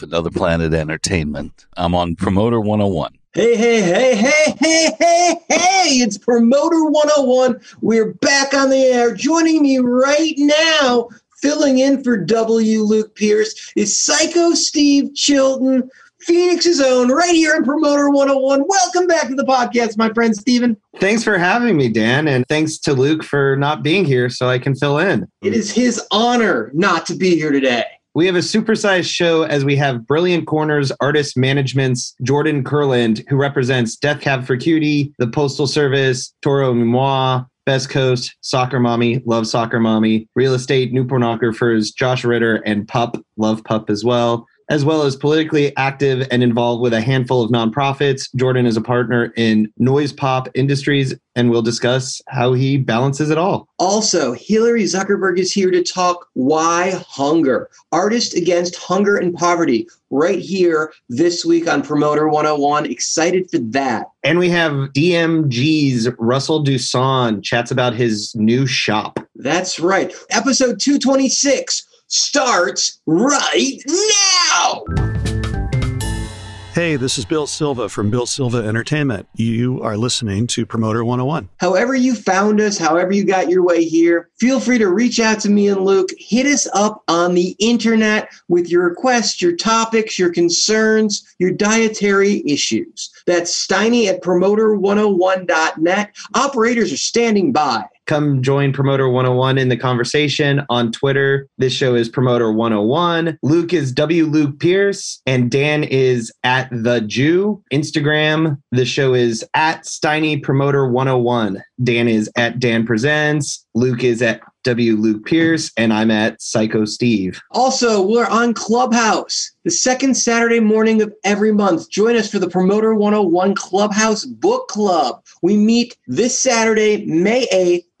Perloff, Another Planet Entertainment. I'm on Promoter 101. Hey, hey, hey, hey, hey, hey, hey, it's Promoter 101. We're back on the air. Joining me right now, filling in for W. Luke Pierce, is Psycho Steve Chilton, Phoenix's own, right here on Promoter 101. Welcome back to the podcast, my friend Steven. Thanks for having me, Dan, and thanks to Luke for not being here so I can fill in. It is his honor not to be here today. We have a supersized show as we have Brilliant Corners Artist Management's Jordan Kurland, who represents Death Cab for Cutie, the Postal Service, Toro y Moi, Best Coast, Soccer Mommy, Love Soccer Mommy, Real Estate, New Pornographers, Josh Ritter, and Pup, Love Pup as well. As well as politically active and involved with a handful of nonprofits. Jordan is a partner in Noise Pop Industries, and we'll discuss how he balances it all. Also, Hillary Zuckerberg is here to talk why hunger, artist against hunger and poverty, right here this week on Promoter 101. Excited for that. And we have DMG's Russell Duson chats about his new shop. That's right. Episode 226 starts right now. Hey, this is Bill Silva from Bill Silva Entertainment. You are listening to Promoter 101. However, you found us, however, you got your way here, feel free to reach out to me and Luke. Hit us up on the internet with your requests, your topics, your concerns, your dietary issues. That's Steiny at promoter101.net. Operators are standing by. Come join Promoter 101 in the conversation on Twitter. This show is Promoter 101. Luke is W. Luke Pierce, and Dan is at The Jew. Instagram, the show is at Steiny Promoter 101. Dan is at Dan Presents. Luke is at W. Luke Pierce, and I'm at Psycho Steve. Also, we're on Clubhouse the second Saturday morning of every month. Join us for the Promoter 101 Clubhouse Book Club. We meet this Saturday, May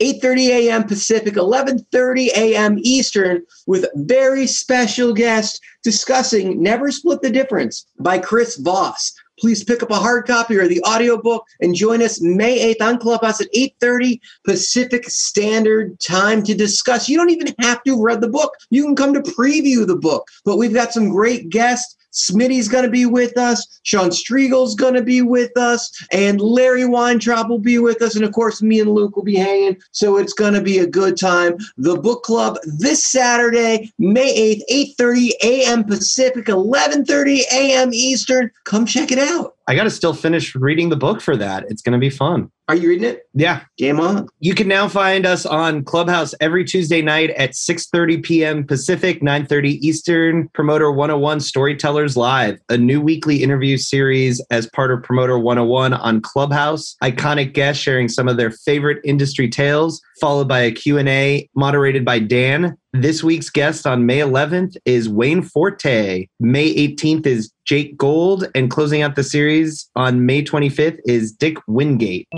8th, 8:30 a.m. Pacific, 11:30 a.m. Eastern with very special guest discussing Never Split the Difference by Chris Voss. Please pick up a hard copy or the audiobook and join us May 8th on Clubhouse at 8:30 Pacific Standard Time to discuss. You don't even have to read the book. You can come to preview the book. But we've got some great guests. Smitty's going to be with us. Sean Striegel's going to be with us. And Larry Weintraub will be with us. And of course, me and Luke will be hanging. So it's going to be a good time. The book club this Saturday, May 8th, 8.30 a.m. Pacific, 11.30 a.m. Eastern. Come check it out. I got to still finish reading the book for that. It's going to be fun. Are you reading it? Yeah. Game on. You can now find us on Clubhouse every Tuesday night at 6:30 p.m. Pacific, 9:30 Eastern. Promoter 101 Storytellers Live, a new weekly interview series as part of Promoter 101 on Clubhouse. Iconic guests sharing some of their favorite industry tales, followed by a Q&A moderated by Dan. This week's guest on May 11th is Wayne Forte. May 18th is Jake Gold, and closing out the series on May 25th is Dick Wingate.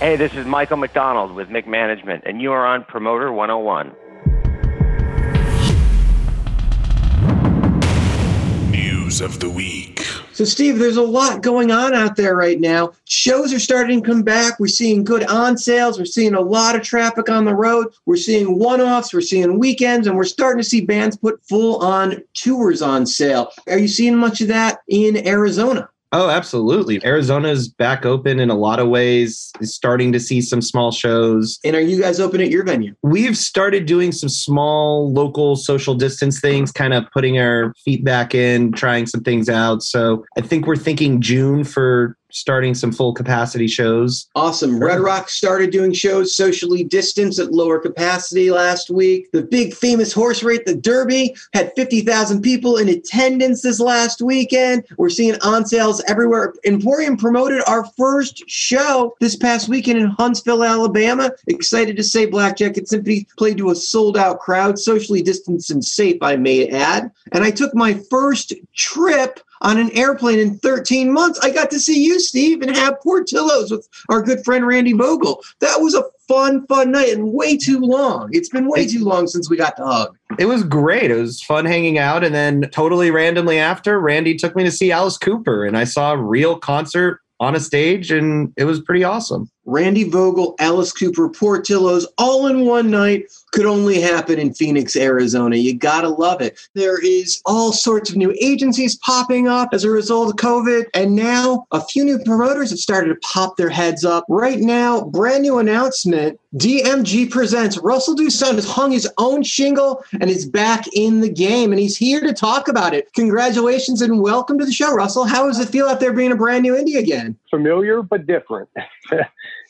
Hey, this is Michael McDonald with Mick Management, and you are on Promoter 101. News of the week. So, Steve, there's a lot going on out there right now. Shows are starting to come back. We're seeing good on sales. We're seeing a lot of traffic on the road. We're seeing one offs. We're seeing weekends, and we're starting to see bands put full on tours on sale. Are you seeing much of that in Arizona? Oh, absolutely. Arizona's back open in a lot of ways, is starting to see some small shows. And are you guys open at your venue? We've started doing some small local social distance things, kind of putting our feet back in, trying some things out. So I think we're thinking June for starting some full capacity shows. Awesome. Red Rock started doing shows socially distanced at lower capacity last week. The big famous horse rate, the Derby, had 50,000 people in attendance this last weekend. We're seeing on sales everywhere. Emporium promoted our first show this past weekend in Huntsville, Alabama. Excited to say Black Jacket Symphony played to a sold out crowd, socially distanced and safe, I may add. And I took my first trip on an airplane in 13 months. I got to see you, Steve, and have Portillo's with our good friend Randy Vogel. That was a fun, fun night and way too long. It's been way too long since we got to hug. It was great. It was fun hanging out. And then, totally randomly after, Randy took me to see Alice Cooper, and I saw a real concert on a stage, and it was pretty awesome. Randy Vogel, Alice Cooper, Portillo's, all in one night could only happen in Phoenix, Arizona. You gotta love it. There is all sorts of new agencies popping up as a result of COVID, and now a few new promoters have started to pop their heads up. Right now, brand new announcement: DMG presents. Russell Duson has hung his own shingle and is back in the game, and he's here to talk about it. Congratulations and welcome to the show, Russell. How does it feel out there being a brand new indie again? Familiar but different.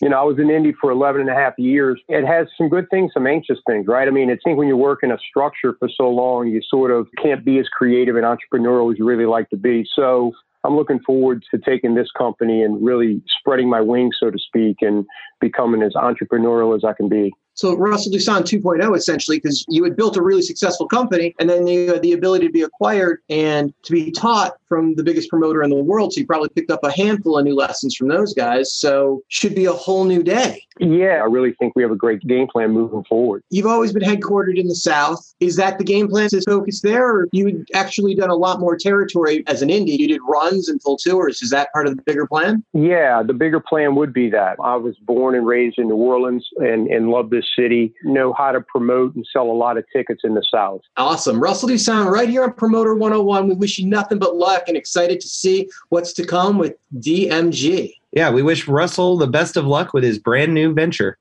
you know, I was in Indy for 11 and a half years. It has some good things, some anxious things, right? I mean, I think when you work in a structure for so long, you sort of can't be as creative and entrepreneurial as you really like to be. So I'm looking forward to taking this company and really spreading my wings, so to speak, and becoming as entrepreneurial as I can be. So Russell Dusan 2.0 essentially, because you had built a really successful company and then you had the ability to be acquired and to be taught from the biggest promoter in the world. So you probably picked up a handful of new lessons from those guys. So should be a whole new day. Yeah, I really think we have a great game plan moving forward. You've always been headquartered in the South. Is that the game plan to focus there? Or you had actually done a lot more territory as an indie? You did runs and full tours. Is that part of the bigger plan? Yeah, the bigger plan would be that. I was born and raised in New Orleans and, and loved this city, know how to promote and sell a lot of tickets in the South. Awesome. Russell Dusan right here on Promoter 101. We wish you nothing but luck and excited to see what's to come with DMG. Yeah, we wish Russell the best of luck with his brand new venture.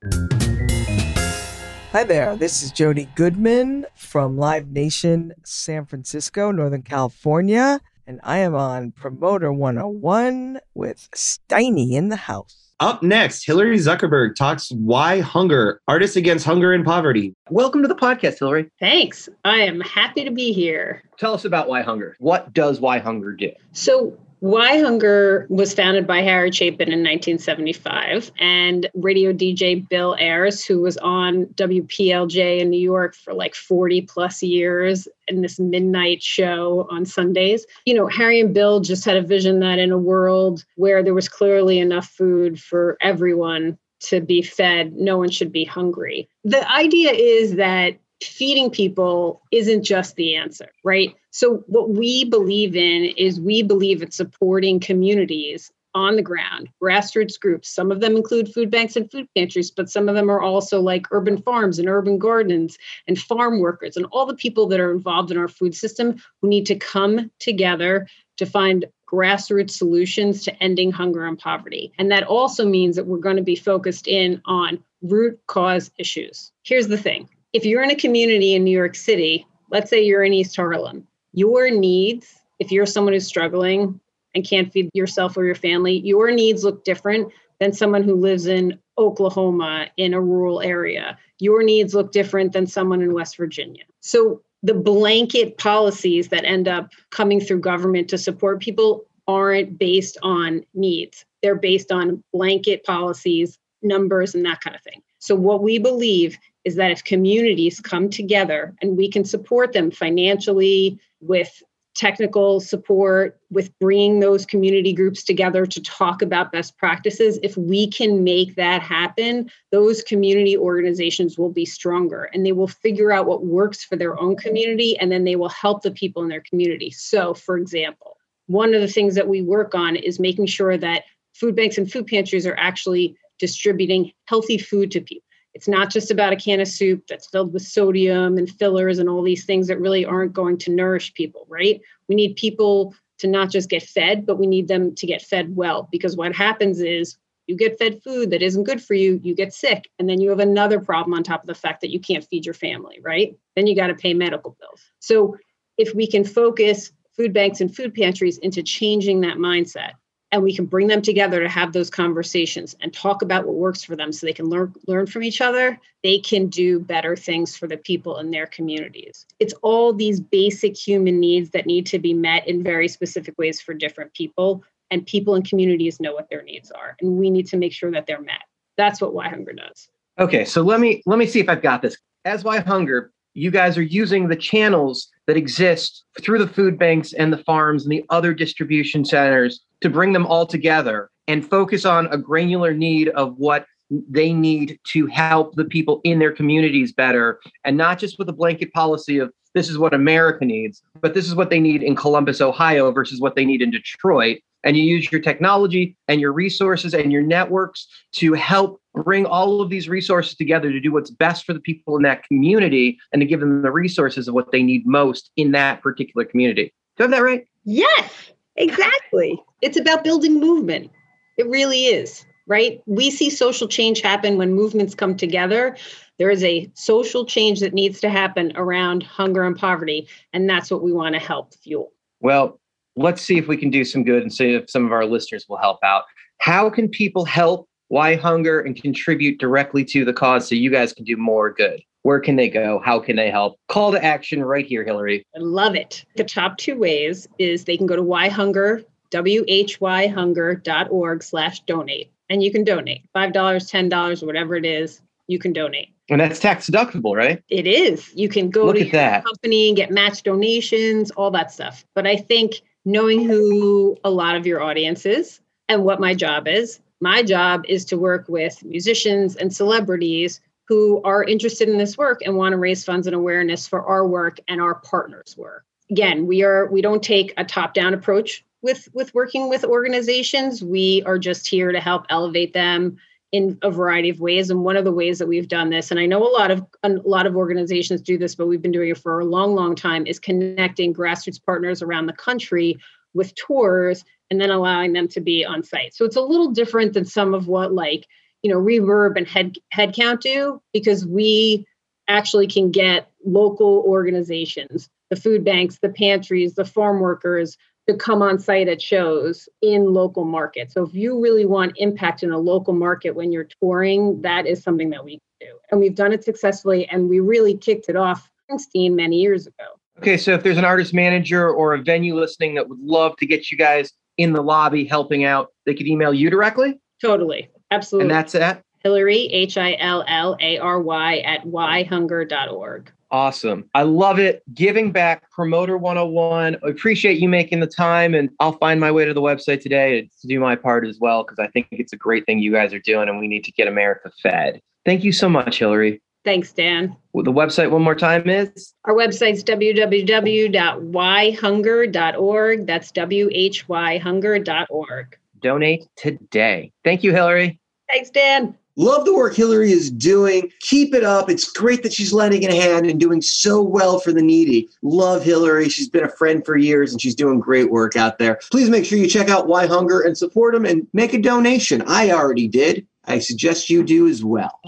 Hi there, this is Jody Goodman from Live Nation San Francisco, Northern California, and I am on Promoter 101 with Steiny in the house. Up next, Hillary Zuckerberg talks why hunger, artists against hunger and poverty. Welcome to the podcast, Hillary. Thanks. I am happy to be here. Tell us about Why Hunger. What does Why Hunger do? So, Why Hunger was founded by Harry Chapin in 1975, and radio DJ Bill Ayres, who was on WPLJ in New York for like 40 plus years in this midnight show on Sundays. You know, Harry and Bill just had a vision that in a world where there was clearly enough food for everyone to be fed, no one should be hungry. The idea is that feeding people isn't just the answer, right? So, what we believe in is we believe in supporting communities on the ground, grassroots groups. Some of them include food banks and food pantries, but some of them are also like urban farms and urban gardens and farm workers and all the people that are involved in our food system who need to come together to find grassroots solutions to ending hunger and poverty. And that also means that we're going to be focused in on root cause issues. Here's the thing if you're in a community in New York City, let's say you're in East Harlem, your needs, if you're someone who's struggling and can't feed yourself or your family, your needs look different than someone who lives in Oklahoma in a rural area. Your needs look different than someone in West Virginia. So the blanket policies that end up coming through government to support people aren't based on needs. They're based on blanket policies, numbers, and that kind of thing. So, what we believe is that if communities come together and we can support them financially with technical support with bringing those community groups together to talk about best practices if we can make that happen those community organizations will be stronger and they will figure out what works for their own community and then they will help the people in their community. So for example one of the things that we work on is making sure that food banks and food pantries are actually distributing healthy food to people it's not just about a can of soup that's filled with sodium and fillers and all these things that really aren't going to nourish people, right? We need people to not just get fed, but we need them to get fed well because what happens is you get fed food that isn't good for you, you get sick, and then you have another problem on top of the fact that you can't feed your family, right? Then you got to pay medical bills. So if we can focus food banks and food pantries into changing that mindset, and we can bring them together to have those conversations and talk about what works for them so they can learn learn from each other they can do better things for the people in their communities. It's all these basic human needs that need to be met in very specific ways for different people and people in communities know what their needs are and we need to make sure that they're met. That's what why hunger does. Okay, so let me let me see if I've got this. As Why Hunger, you guys are using the channels that exist through the food banks and the farms and the other distribution centers to bring them all together and focus on a granular need of what they need to help the people in their communities better and not just with a blanket policy of this is what America needs, but this is what they need in Columbus, Ohio versus what they need in Detroit. And you use your technology and your resources and your networks to help bring all of these resources together to do what's best for the people in that community and to give them the resources of what they need most in that particular community. Do I have that right? Yes, exactly. It's about building movement. It really is, right? We see social change happen when movements come together. There is a social change that needs to happen around hunger and poverty, and that's what we want to help fuel. Well, let's see if we can do some good and see if some of our listeners will help out. How can people help Why Hunger and contribute directly to the cause so you guys can do more good? Where can they go? How can they help? Call to action right here, Hillary. I love it. The top two ways is they can go to Why whyhunger, whyhunger.org slash donate, and you can donate $5, $10, whatever it is, you can donate. And that's tax deductible, right? It is. You can go Look to your that. company and get match donations, all that stuff. But I think knowing who a lot of your audience is and what my job is, my job is to work with musicians and celebrities who are interested in this work and want to raise funds and awareness for our work and our partners' work. Again, we are we don't take a top-down approach with with working with organizations. We are just here to help elevate them in a variety of ways and one of the ways that we've done this and i know a lot of a lot of organizations do this but we've been doing it for a long long time is connecting grassroots partners around the country with tours and then allowing them to be on site so it's a little different than some of what like you know reverb and head headcount do because we actually can get local organizations the food banks the pantries the farm workers to come on site at shows in local markets. So if you really want impact in a local market when you're touring, that is something that we do. And we've done it successfully and we really kicked it off Springsteen many years ago. Okay, so if there's an artist manager or a venue listening that would love to get you guys in the lobby helping out, they could email you directly. Totally. Absolutely. And that's it. Hillary, H I L L A R Y, at whyhunger.org. Awesome. I love it. Giving back, Promoter 101. I appreciate you making the time, and I'll find my way to the website today to do my part as well, because I think it's a great thing you guys are doing, and we need to get America fed. Thank you so much, Hillary. Thanks, Dan. Well, the website one more time is Our website's www.whyhunger.org. That's W H Y hunger.org. donate today. Thank you, Hillary. Thanks, Dan. Love the work Hillary is doing. Keep it up. It's great that she's lending a hand and doing so well for the needy. Love Hillary. She's been a friend for years and she's doing great work out there. Please make sure you check out Why Hunger and support them and make a donation. I already did. I suggest you do as well.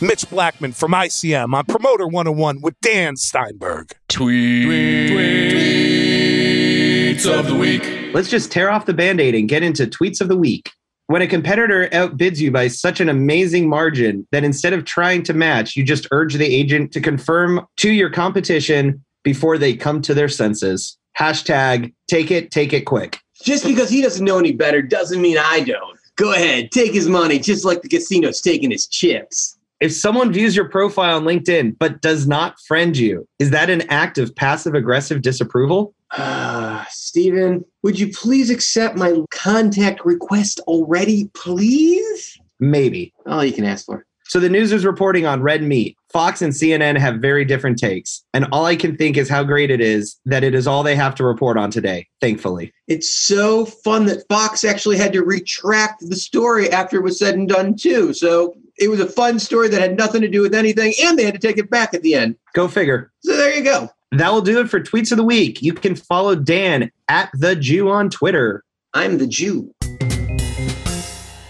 Mitch Blackman from ICM on Promoter 101 with Dan Steinberg. Tweets of the week. Let's just tear off the band aid and get into tweets of the week. When a competitor outbids you by such an amazing margin that instead of trying to match, you just urge the agent to confirm to your competition before they come to their senses. Hashtag take it, take it quick. Just because he doesn't know any better doesn't mean I don't. Go ahead, take his money just like the casino's taking his chips. If someone views your profile on LinkedIn but does not friend you, is that an act of passive aggressive disapproval? Uh, Steven, would you please accept my contact request already, please? Maybe. All you can ask for. So the news is reporting on red meat. Fox and CNN have very different takes. And all I can think is how great it is that it is all they have to report on today, thankfully. It's so fun that Fox actually had to retract the story after it was said and done, too. So it was a fun story that had nothing to do with anything, and they had to take it back at the end. Go figure. So there you go. That will do it for Tweets of the Week. You can follow Dan at the Jew on Twitter. I'm the Jew.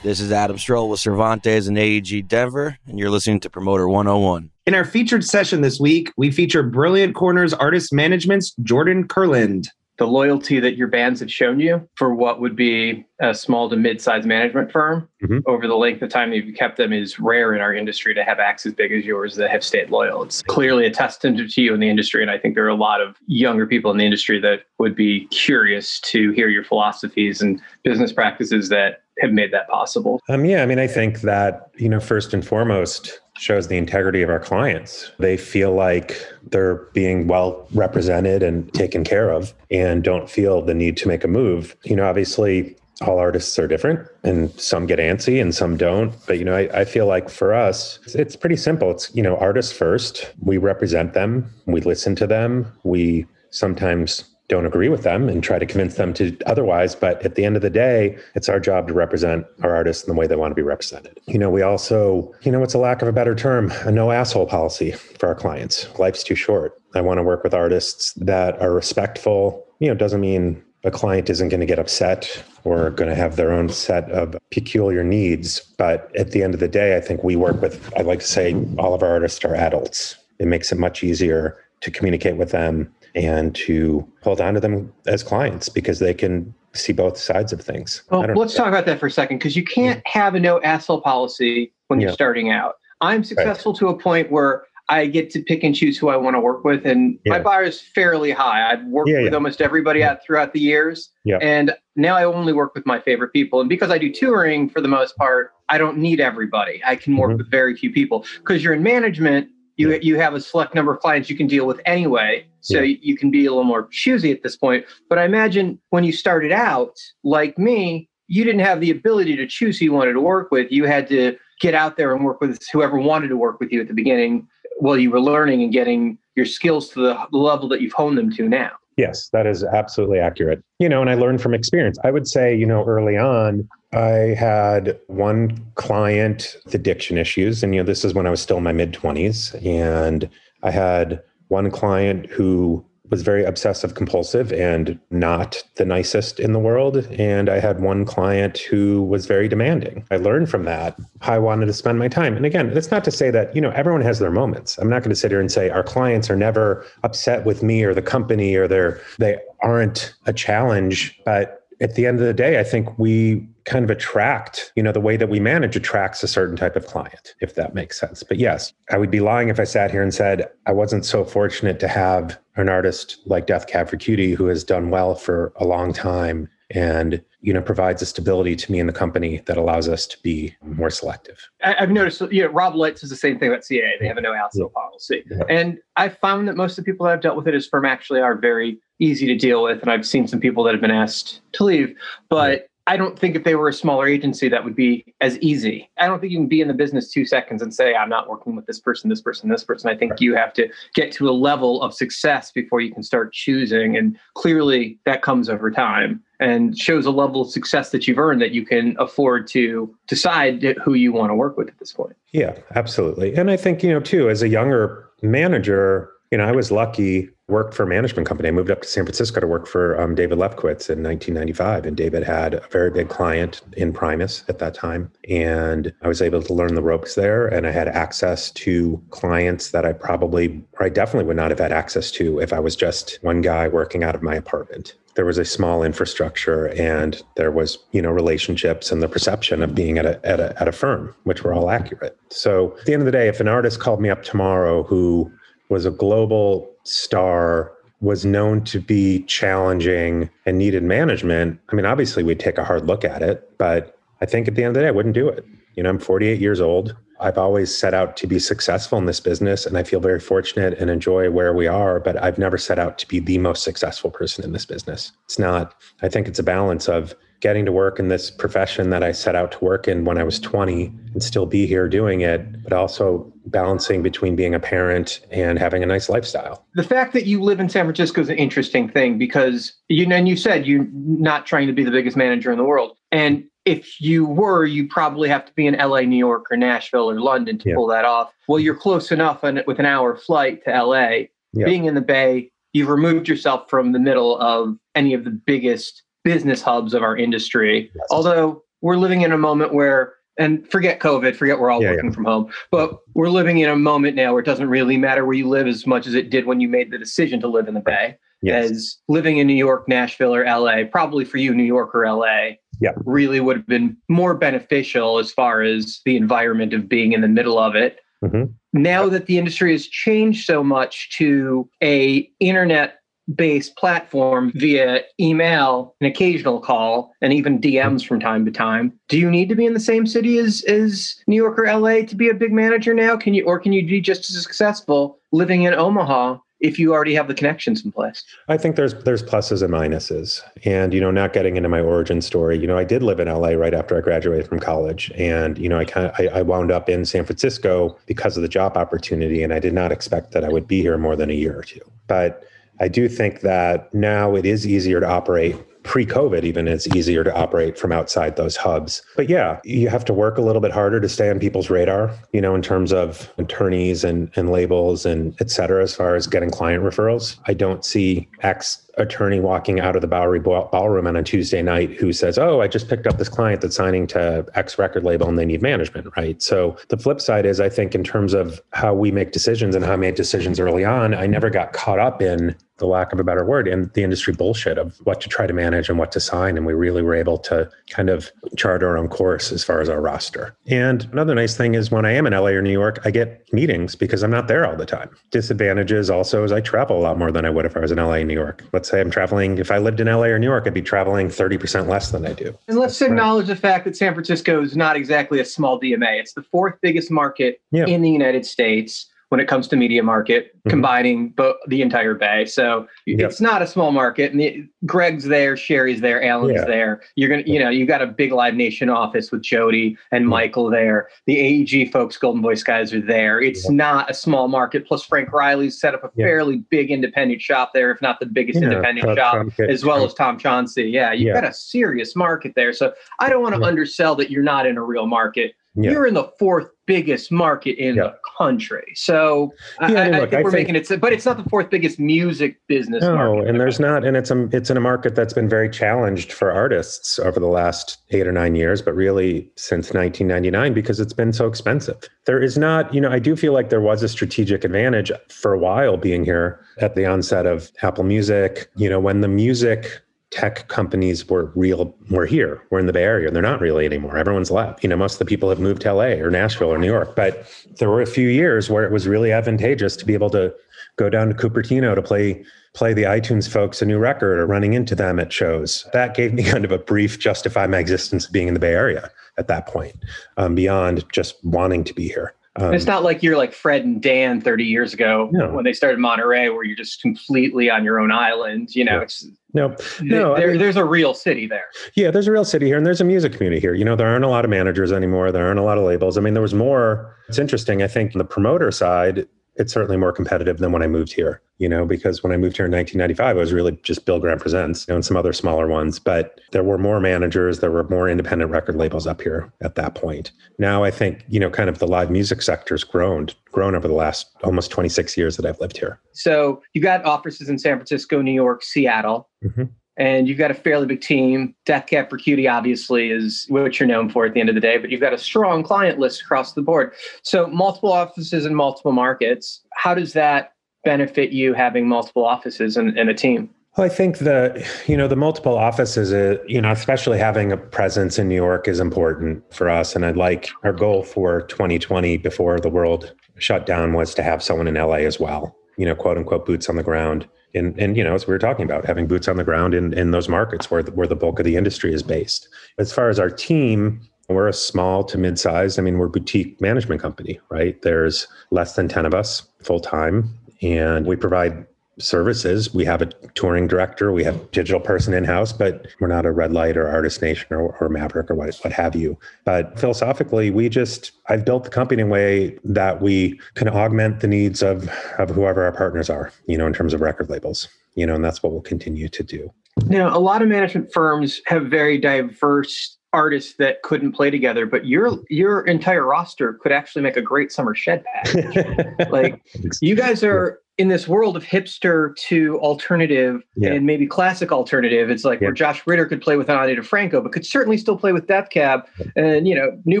This is Adam Stroll with Cervantes and AEG Denver, and you're listening to Promoter 101. In our featured session this week, we feature Brilliant Corners Artist Management's Jordan Kurland. The loyalty that your bands have shown you for what would be a small to mid-sized management firm Mhm. over the length of time that you've kept them is rare in our industry to have acts as big as yours that have stayed loyal. It's clearly a testament to you in the industry. And I think there are a lot of younger people in the industry that would be curious to hear your philosophies and business practices that have made that possible. Um, yeah, I mean, I think that, you know, first and foremost shows the integrity of our clients. They feel like they're being well represented and taken care of and don't feel the need to make a move. You know, obviously, all artists are different and some get antsy and some don't. But, you know, I, I feel like for us, it's, it's pretty simple. It's, you know, artists first. We represent them, we listen to them, we sometimes don't agree with them and try to convince them to otherwise. But at the end of the day, it's our job to represent our artists in the way they want to be represented. You know, we also, you know, what's a lack of a better term, a no asshole policy for our clients. Life's too short. I want to work with artists that are respectful. You know, doesn't mean a client isn't going to get upset or going to have their own set of peculiar needs. But at the end of the day, I think we work with, I like to say, all of our artists are adults. It makes it much easier to communicate with them and to hold on to them as clients because they can see both sides of things. Well, let's talk about that for a second because you can't have a no asshole policy when you're starting out. I'm successful to a point where I get to pick and choose who I want to work with, and my Yeah. bar is fairly high. I've worked Yeah, with yeah. almost everybody out throughout the years, Yeah. and now I only work with my favorite people. And because I do touring for the most part, I don't need everybody. I can Mm-hmm. work with very few people. Because you're in management, you you have a select number of clients you can deal with anyway, so Yeah. you can be a little more choosy at this point. But I imagine when you started out, like me, you didn't have the ability to choose who you wanted to work with. You had to get out there and work with whoever wanted to work with you at the beginning while you were learning and getting your skills to the level that you've honed them to now. Yes, that is absolutely accurate. You know, and I learned from experience. I would say, you know, early on, I had one client with addiction issues. And, you know, this is when I was still in my mid 20s. And I had one client who was very obsessive compulsive and not the nicest in the world. And I had one client who was very demanding. I learned from that how I wanted to spend my time. And again, that's not to say that, you know, everyone has their moments. I'm not going to sit here and say our clients are never upset with me or the company or they're they aren't a challenge. But at the end of the day, I think we kind of attract, you know, the way that we manage attracts a certain type of client, if that makes sense. But yes, I would be lying if I sat here and said I wasn't so fortunate to have an artist like Death Cab for Cutie who has done well for a long time and, you know, provides a stability to me and the company that allows us to be more selective. I, I've noticed, you know, Rob Lights is the same thing about CAA. They have a no asshole policy. And I found that most of the people that I've dealt with at his firm actually are very easy to deal with. And I've seen some people that have been asked to leave. But I don't think if they were a smaller agency, that would be as easy. I don't think you can be in the business two seconds and say, I'm not working with this person, this person, this person. I think you have to get to a level of success before you can start choosing. And clearly that comes over time and shows a level of success that you've earned that you can afford to decide who you want to work with at this point. Yeah, absolutely. And I think, you know, too, as a younger manager, you know, I was lucky, worked for a management company. I moved up to San Francisco to work for um, David Lefkowitz in 1995. And David had a very big client in Primus at that time. And I was able to learn the ropes there. And I had access to clients that I probably, or I definitely would not have had access to if I was just one guy working out of my apartment there was a small infrastructure and there was you know relationships and the perception of being at a, at a at a firm which were all accurate so at the end of the day if an artist called me up tomorrow who was a global star was known to be challenging and needed management i mean obviously we'd take a hard look at it but i think at the end of the day i wouldn't do it you know i'm 48 years old I've always set out to be successful in this business, and I feel very fortunate and enjoy where we are. But I've never set out to be the most successful person in this business. It's not, I think it's a balance of getting to work in this profession that I set out to work in when I was 20 and still be here doing it, but also balancing between being a parent and having a nice lifestyle. The fact that you live in San Francisco is an interesting thing because you know, and you said you're not trying to be the biggest manager in the world. And if you were, you probably have to be in LA, New York, or Nashville or London to Yeah. pull that off. Well, you're close enough and with an hour flight to LA. Yeah. Being in the Bay, you've removed yourself from the middle of any of the biggest business hubs of our industry. Although we're living in a moment where, and forget COVID, forget we're all Yeah, working from home, but we're living in a moment now where it doesn't really matter where you live as much as it did when you made the decision to live in the Bay. Yes. as living in New York, Nashville, or LA, probably for you, New York or LA, Yeah. really would have been more beneficial as far as the environment of being in the middle of it. Mhm. Now that the industry has changed so much to a internet based platform via email, an occasional call, and even DMs from time to time. Do you need to be in the same city as, as New York or LA to be a big manager now? Can you or can you be just as successful living in Omaha if you already have the connections in place? I think there's there's pluses and minuses. And you know, not getting into my origin story, you know, I did live in LA right after I graduated from college. And, you know, I kind of I, I wound up in San Francisco because of the job opportunity. And I did not expect that I would be here more than a year or two. But I do think that now it is easier to operate pre-COVID, even it's easier to operate from outside those hubs. But yeah, you have to work a little bit harder to stay on people's radar, you know, in terms of attorneys and, and labels and et cetera, as far as getting client referrals. I don't see X attorney walking out of the Bowery Ballroom on a Tuesday night who says, Oh, I just picked up this client that's signing to X record label and they need management, right? So the flip side is, I think, in terms of how we make decisions and how I made decisions early on, I never got caught up in the lack of a better word in the industry bullshit of what to try to manage and what to sign. And we really were able to kind of chart our own course as far as our roster. And another nice thing is when I am in LA or New York, I get meetings because I'm not there all the time. Disadvantages also is I travel a lot more than I would if I was in LA New York. Let's say I'm traveling, if I lived in LA or New York, I'd be traveling 30% less than I do. And let's acknowledge the fact that San Francisco is not exactly a small DMA. It's the fourth biggest market Yeah. in the United States when it comes to media market, Mhm. combining bo- the entire Bay. So Yep. it's not a small market. And the, Greg's there, Sherry's there, Alan's Yeah. there. You're gonna, you know, you got a big Live Nation office with Jody and Michael there. The AEG folks, Goldenvoice guys are there. It's not a small market. Plus, Frank Riley's set up a fairly big independent shop there, if not the biggest independent Trump- shop, Trump- as well Trump- as Tom Chauncey. Yeah, you've got a serious market there. So I don't want to undersell that you're not in a real market. Yeah. You're in the fourth biggest market in Yeah. the country. So Yeah, I mean, I look, think I we're think- making it, but it's not the fourth biggest music business No, and there's not, and it's a, it's in a market that's been very challenged for artists over the last eight or nine years, but really since 1999 because it's been so expensive. There is not, you know, I do feel like there was a strategic advantage for a while being here at the onset of Apple Music. You know, when the music tech companies were real were here we're in the bay area they're not really anymore. Everyone's left. You know most of the people have moved to la or nashville or new york but there were a few years where it was really advantageous to be able to go down to cupertino to play play the itunes folks a new record or running into them at shows. That gave me kind of a brief justify my existence being in the bay area at that point um, beyond just wanting to be here um, it's not like you're like Fred and Dan 30 years ago No. when they started Monterey, where you're just completely on your own island. You know, Yeah. it's no no I mean- there's a real city there. Yeah, there's a real city here and there's a music community here. You know, there aren't a lot of managers anymore. There aren't a lot of labels. I mean, there was more. It's interesting. I think on the promoter side, it's certainly more competitive than when I moved here, you know, because when I moved here in 1995, it was really just Bill Graham Presents you know, and some other smaller ones. But there were more managers, there were more independent record labels up here at that point. Now I think, you know, kind of the live music sector's grown, grown over the last almost 26 years that I've lived here. So you got offices in San Francisco, New York, Seattle. Mhm. And you've got a fairly big team. Death Cab for Cutie, obviously, is what you're known for at the end of the day, but you've got a strong client list across the board. So, multiple offices in multiple markets. How does that benefit you having multiple offices and, and a team? Well, I think the you know the multiple offices, uh, you know, especially having a presence in New York is important for us. And I'd like our goal for 2020 before the world shut down was to have someone in LA as well. You know, quote unquote boots on the ground. And and you know, as we were talking about, having boots on the ground in in those markets where the, where the bulk of the industry is based. As far as our team, we're a small to mid-sized. I mean, we're boutique management company, right? There's less than 10 of us full time, and we provide services. We have a touring director, we have digital person in house, but we're not a red light or artist nation or, or Maverick or what, what have you. But philosophically, we just, I've built the company in a way that we can augment the needs of, of whoever our partners are, you know, in terms of record labels, you know, and that's what we'll continue to do. Now, a lot of management firms have very diverse artists that couldn't play together, but your your entire roster could actually make a great summer shed package. like you guys are in this world of hipster to alternative Yeah. and maybe classic alternative, it's like Yeah. where Josh Ritter could play with Ani DiFranco, but could certainly still play with Death Cab. And, you know, new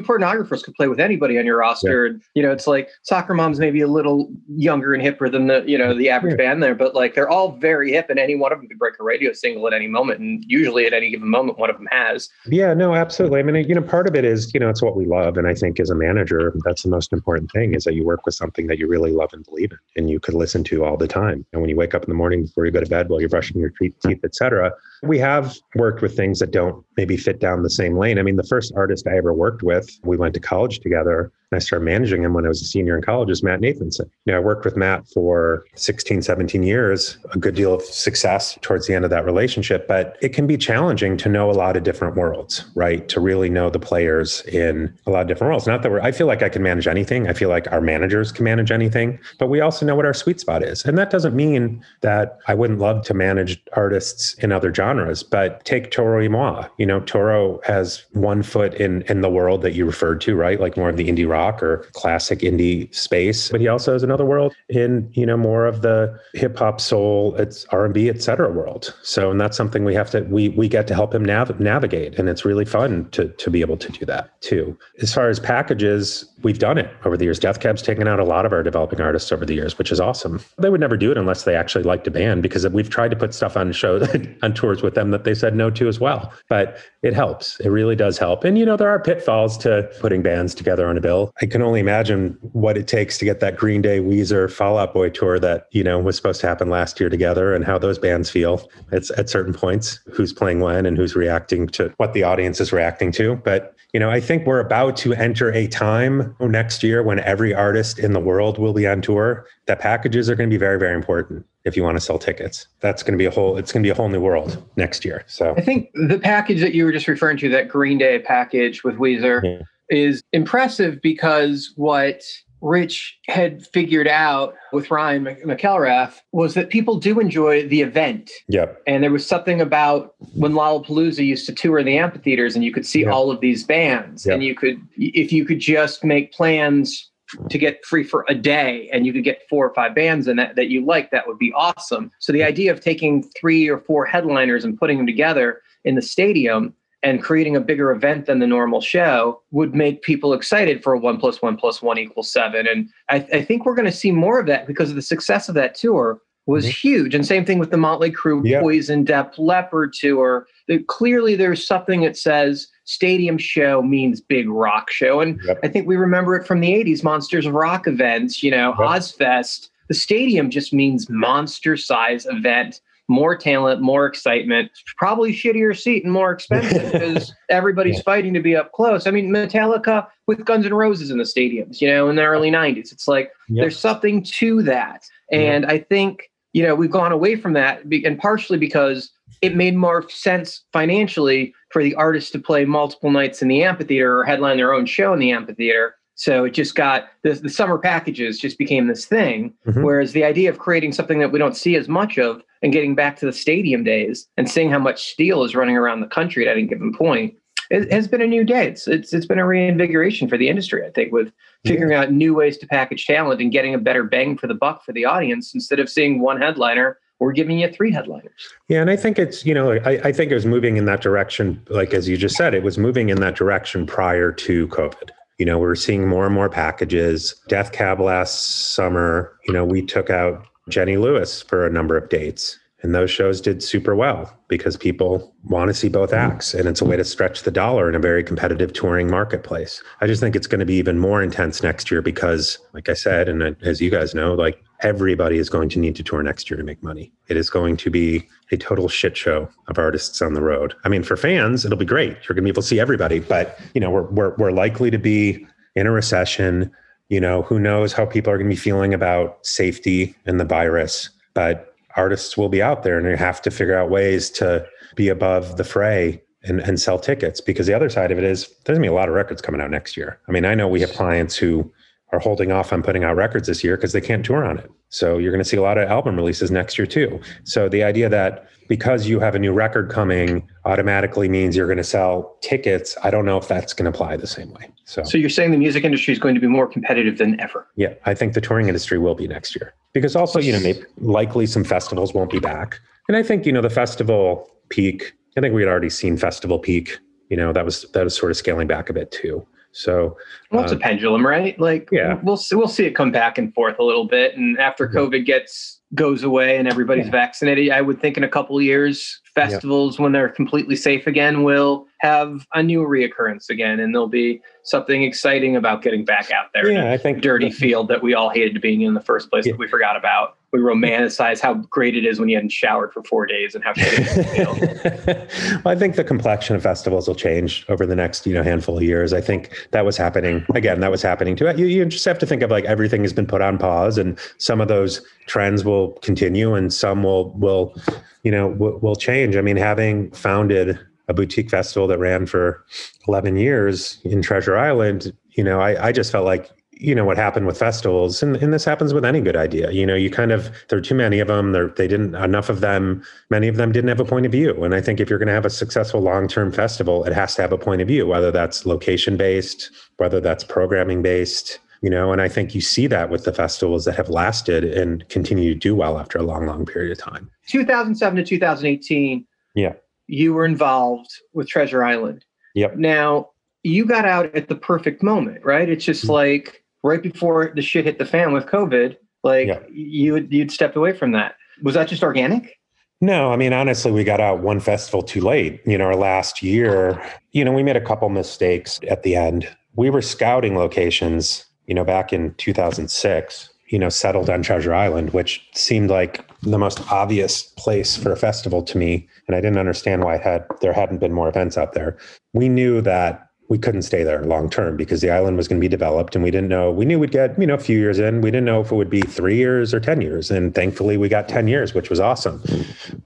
pornographers could play with anybody on your roster. And, you know, it's like soccer moms maybe a little younger and hipper than the, you know, the average band there, but like they're all very hip and any one of them could break a radio single at any moment. And usually at any given moment, one of them has. Yeah, no, absolutely. I mean, you know, part of it is, you know, it's what we love. And I think as a manager, that's the most important thing is that you work with something that you really love and believe in and you could listen to all the time. And when you wake up in the morning before you go to bed while you're brushing your teeth, teeth et cetera, we have worked with things that don't maybe fit down the same lane. I mean, the first artist I ever worked with, we went to college together and I started managing him when I was a senior in college is Matt Nathanson. You know, I worked with Matt for 16, 17 years, a good deal of success towards the end of that relationship, but it can be challenging to know a lot of different worlds, right? To really know the players in a lot of different worlds. Not that we're, I feel like I can manage anything. I feel like our managers can manage anything, but we also know what our sweet spot is. And that doesn't mean that I wouldn't love to manage artists in other genres, but take Toro Moi. You know, Toro has one foot in, in the world that you referred to, right? Like more of the indie rock or classic indie space, but he also has another world in, you know, more of the hip hop, soul, it's R&B, et cetera world. So, and that's something we have to, we, we get to help him nav- navigate. And it's really fun to, to be able to do that too. As far as packages, we've done it over the years. Death Cab's taken out a lot of our developing artists over the years, which is awesome. They would never do it unless they actually liked a band because we've tried to put stuff on shows, on tours with them that they said no to as well. But it helps. It really does help. And, you know, there are pitfalls to putting bands together on a bill. I can only imagine what it takes to get that Green Day, Weezer, Fall Out Boy tour that, you know, was supposed to happen last year together and how those bands feel it's at certain points, who's playing when and who's reacting to what the audience is reacting to. But, you know, I think we're about to enter a time next year when every artist in the world will be on tour that packages are going to be very, very important if you want to sell tickets. That's going to be a whole, it's going to be a whole new world next year. So I think the package that you were just referring to, that Green Day package with Weezer, is impressive because what Rich had figured out with Ryan Mc- McElrath was that people do enjoy the event. Yep. And there was something about when Lollapalooza used to tour in the amphitheaters and you could see all of these bands and you could, if you could just make plans to get free for a day and you could get four or five bands in that that you like, that would be awesome. So the idea of taking three or four headliners and putting them together in the stadium and creating a bigger event than the normal show would make people excited for a one plus one plus one equals seven. And I, I think we're going to see more of that because of the success of that tour was mm-hmm. huge. And same thing with the Motley Crue Poison Def Leppard tour. That clearly there's something that says stadium show means big rock show. And I think we remember it from the 80s Monsters of Rock events, you know, Ozzfest. The stadium just means monster size event more talent, more excitement, probably shittier seat and more expensive because everybody's fighting to be up close. I mean, Metallica with Guns N' Roses in the stadiums, you know, in the early 90s. It's like Yep. there's something to that. And I think, you know, we've gone away from that, and partially because it made more sense financially for the artists to play multiple nights in the amphitheater or headline their own show in the amphitheater. So it just got the, the summer packages just became this thing. Mhm. Whereas the idea of creating something that we don't see as much of and getting back to the stadium days and seeing how much steel is running around the country at any given point it has been a new day. It's, it's it's been a reinvigoration for the industry, I think, with figuring out new ways to package talent and getting a better bang for the buck for the audience. Instead of seeing one headliner, we're giving you three headliners. Yeah, and I think it's you know I, I think it was moving in that direction. Like as you just said, it was moving in that direction prior to COVID. You know, we are seeing more and more packages. Death Cab last summer, you know, we took out Jenny Lewis for a number of dates. And those shows did super well because people want to see both mm-hmm. acts. And it's a way to stretch the dollar in a very competitive touring marketplace. I just think it's going to be even more intense next year because, like I said, and as you guys know, like everybody is going to need to tour next year to make money. It is going to be a total shit show of artists on the road. I mean, for fans, it'll be great. You're going to be able to see everybody, but you know, we're we're, we're likely to be in a recession. You know, who knows how people are going to be feeling about safety and the virus, but artists will be out there and you have to figure out ways to be above the fray and, and sell tickets because the other side of it is there's gonna be a lot of records coming out next year. I mean, I know we have clients who are holding off on putting out records this year because they can't tour on it. So you're going to see a lot of album releases next year too. So the idea that because you have a new record coming automatically means you're going to sell tickets, I don't know if that's going to apply the same way. So So you're saying the music industry is going to be more competitive than ever. yeah, I think the touring industry will be next year because also, you know, maybe, likely some festivals won't be back. And I think, you know, the festival peak, I think we had already seen festival peak, you know, that was, that was sort of scaling back a bit too. So, Well, it's a um, pendulum, right? Like, Yeah. we'll see, we'll see it come back and forth a little bit, and after COVID gets goes away and everybody's vaccinated, I would think in a couple of years, festivals when they're completely safe again will have a new reoccurrence again, and there'll be something exciting about getting back out there. in Yeah, a I think- dirty field that we all hated being in the first place that we forgot about. We romanticize how great it is when you hadn't showered for four days and how shitty it feels. well, I think the complexion of festivals will change over the next, you know, handful of years. I think that was happening again. That was happening too. You, you just have to think of like everything has been put on pause, and some of those trends will continue, and some will will, you know, will, will change. I mean, having founded a boutique festival that ran for 11 years in Treasure Island, you know, I, I just felt like you know what happened with festivals and, and this happens with any good idea. You know you kind of there are too many of them. They didn't enough of them many of them didn't have a point of view. And i think if you're going to have a successful long-term festival it has to have a point of view whether that's location based whether that's programming based you know and i think you see that with the festivals that have lasted and continue to do well after a long long period of time 2007 to 2018, yeah you were involved with Treasure Island. yep Now, you got out at the perfect moment, right? It's just Mm-hmm. like right before the shit hit the fan with COVID, like you you'd stepped away from that. Was that just organic? No, I mean, honestly, we got out one festival too late. You know, our last year, you know, we made a couple mistakes at the end. We were scouting locations, you know, back in 2006, you know, settled on Treasure Island, which seemed like the most obvious place for a festival to me. And I didn't understand why had, there hadn't been more events out there. We knew that we couldn't stay there long term because the island was going to be developed and we didn't know we knew we'd get you know a few years in we didn't know if it would be three years or 10 years and thankfully we got 10 years which was awesome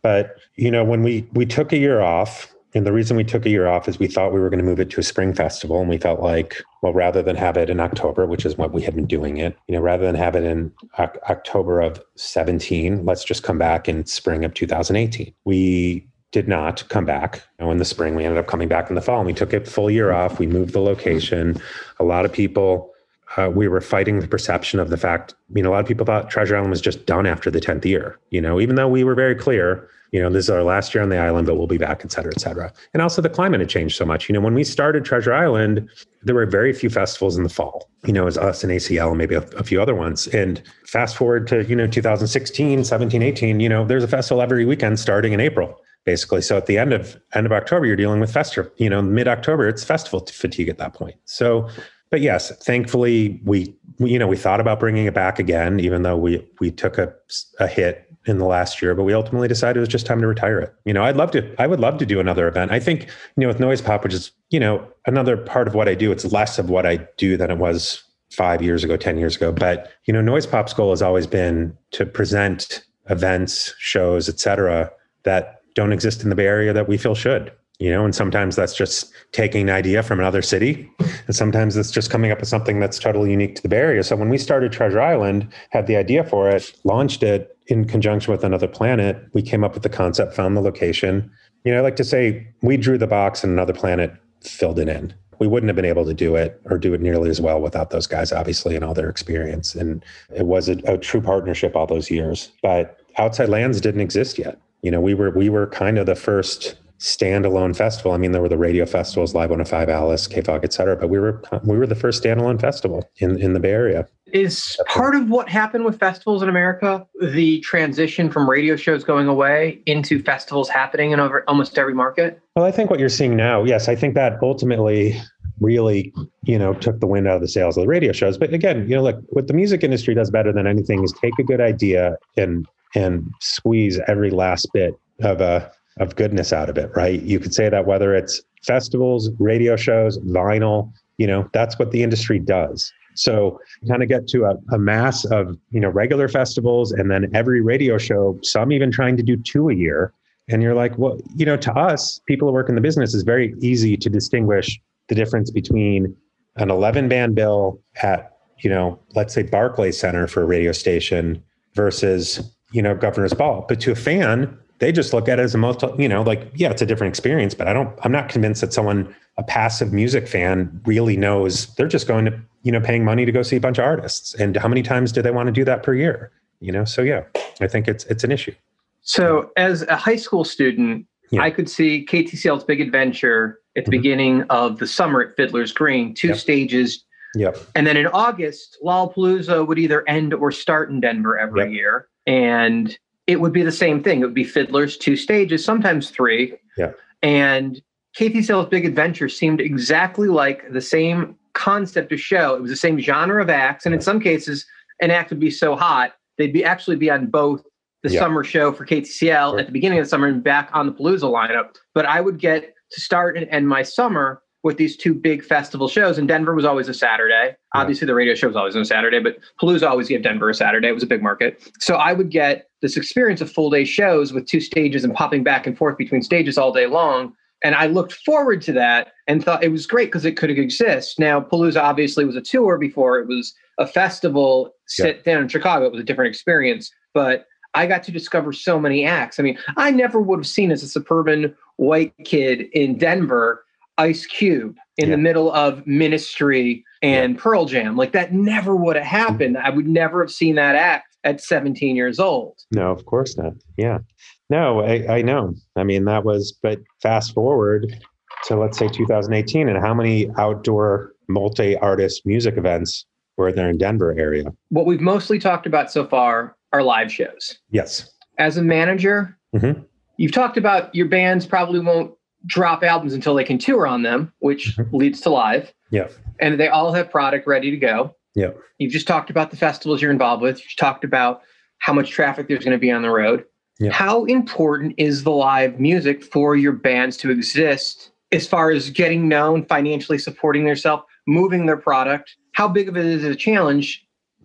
but you know when we we took a year off and the reason we took a year off is we thought we were going to move it to a spring festival and we felt like well rather than have it in october which is what we had been doing it you know rather than have it in Oc- october of 17 let's just come back in spring of 2018 we did not come back. And in the spring, we ended up coming back in the fall and we took a full year off. We moved the location. A lot of people, uh, we were fighting the perception of the fact, you know, a lot of people thought Treasure Island was just done after the 10th year, you know, even though we were very clear, you know, this is our last year on the island, but we'll be back, et cetera, et cetera. And also the climate had changed so much. You know, when we started Treasure Island, there were very few festivals in the fall, you know, as us and ACL, and maybe a, a few other ones. And fast forward to, you know, 2016, 17, 18, you know, there's a festival every weekend starting in April basically. So at the end of end of October, you're dealing with festival. You know, mid October, it's festival fatigue at that point. So, but yes, thankfully we, we you know we thought about bringing it back again, even though we we took a a hit in the last year, but we ultimately decided it was just time to retire it. You know, I'd love to I would love to do another event. I think you know with Noise Pop, which is you know another part of what I do, it's less of what I do than it was five years ago, ten years ago. But you know, Noise Pop's goal has always been to present events, shows, et cetera, that don't exist in the Bay Area that we feel should. You know, and sometimes that's just taking an idea from another city, and sometimes it's just coming up with something that's totally unique to the Bay Area. So when we started Treasure Island, had the idea for it, launched it in conjunction with Another Planet, we came up with the concept, found the location. You know, I like to say we drew the box and Another Planet filled it in. We wouldn't have been able to do it or do it nearly as well without those guys, obviously, and all their experience. And it was a, a true partnership all those years. But Outside Lands didn't exist yet you know, we were we were kind of the first standalone festival. I mean, there were the radio festivals, Live 105, Alice, KFOG, et cetera, but we were we were the first standalone festival in, in the Bay Area. Is part of what happened with festivals in America the transition from radio shows going away into festivals happening in over almost every market? Well, I think what you're seeing now, yes, I think that ultimately really, you know, took the wind out of the sails of the radio shows. But again, you know, look, what the music industry does better than anything is take a good idea and and squeeze every last bit of a of goodness out of it, right? You could say that whether it's festivals, radio shows, vinyl, you know, that's what the industry does. So kind of get to a, a mass of, you know, regular festivals and then every radio show, some even trying to do two a year. And you're like, well, you know, to us, people who work in the business, is very easy to distinguish the difference between an 11 band bill at you know, let's say Barclays Center for a radio station versus, you know, Governor's Ball. But to a fan, they just look at it as a multi, you know, like, yeah, it's a different experience, but I don't, I'm not convinced that someone, a passive music fan really knows they're just going to, you know, paying money to go see a bunch of artists. And how many times do they want to do that per year? You know, so yeah, I think it's, it's an issue. So as a high school student, Yeah. I could see KTCL's Big Adventure at the Mhm. beginning of the summer at Fiddler's Green, two Yep. stages. Yep. And then in August, Lollapalooza would either end or start in Denver every Yep. year. And it would be the same thing. It would be Fiddler's, two stages, sometimes three. Yeah. And KTCL's Big Adventure seemed exactly like the same concept of show. It was the same genre of acts. And in some cases, an act would be so hot, they'd be actually be on both the Yeah. summer show for KTCL at the beginning of the summer and back on the Palooza lineup. But I would get to start and end my summer with these two big festival shows. And Denver was always a Saturday. Obviously, the radio show was always on a Saturday, but Palooza always gave Denver a Saturday. It was a big market. So I would get this experience of full day shows with two stages and popping back and forth between stages all day long. And I looked forward to that and thought it was great because it could exist. Now, Palooza obviously was a tour before it was a festival sit down in Chicago. It was a different experience. But I got to discover so many acts. I mean, I never would have seen as a suburban white kid in Denver Ice Cube in the middle of Ministry and Pearl Jam. Like that never would have happened. I would never have seen that act at 17 years old. No, of course not. Yeah. No, I, I know. I mean, that was, but fast forward to let's say 2018, and how many outdoor multi artist music events were there in Denver area? What we've mostly talked about so far are live shows. Yes. As a manager, Mhm. you've talked about your bands probably won't drop albums until they can tour on them, which mm-hmm. leads to live. Yeah. and they all have product ready to go. Yeah. You've just talked about the festivals you're involved with. You've talked about how much traffic there's going to be on the road. Yeah. How important is the live music for your bands to exist as far as getting known, financially supporting themselves, moving their product? How big of it is a challenge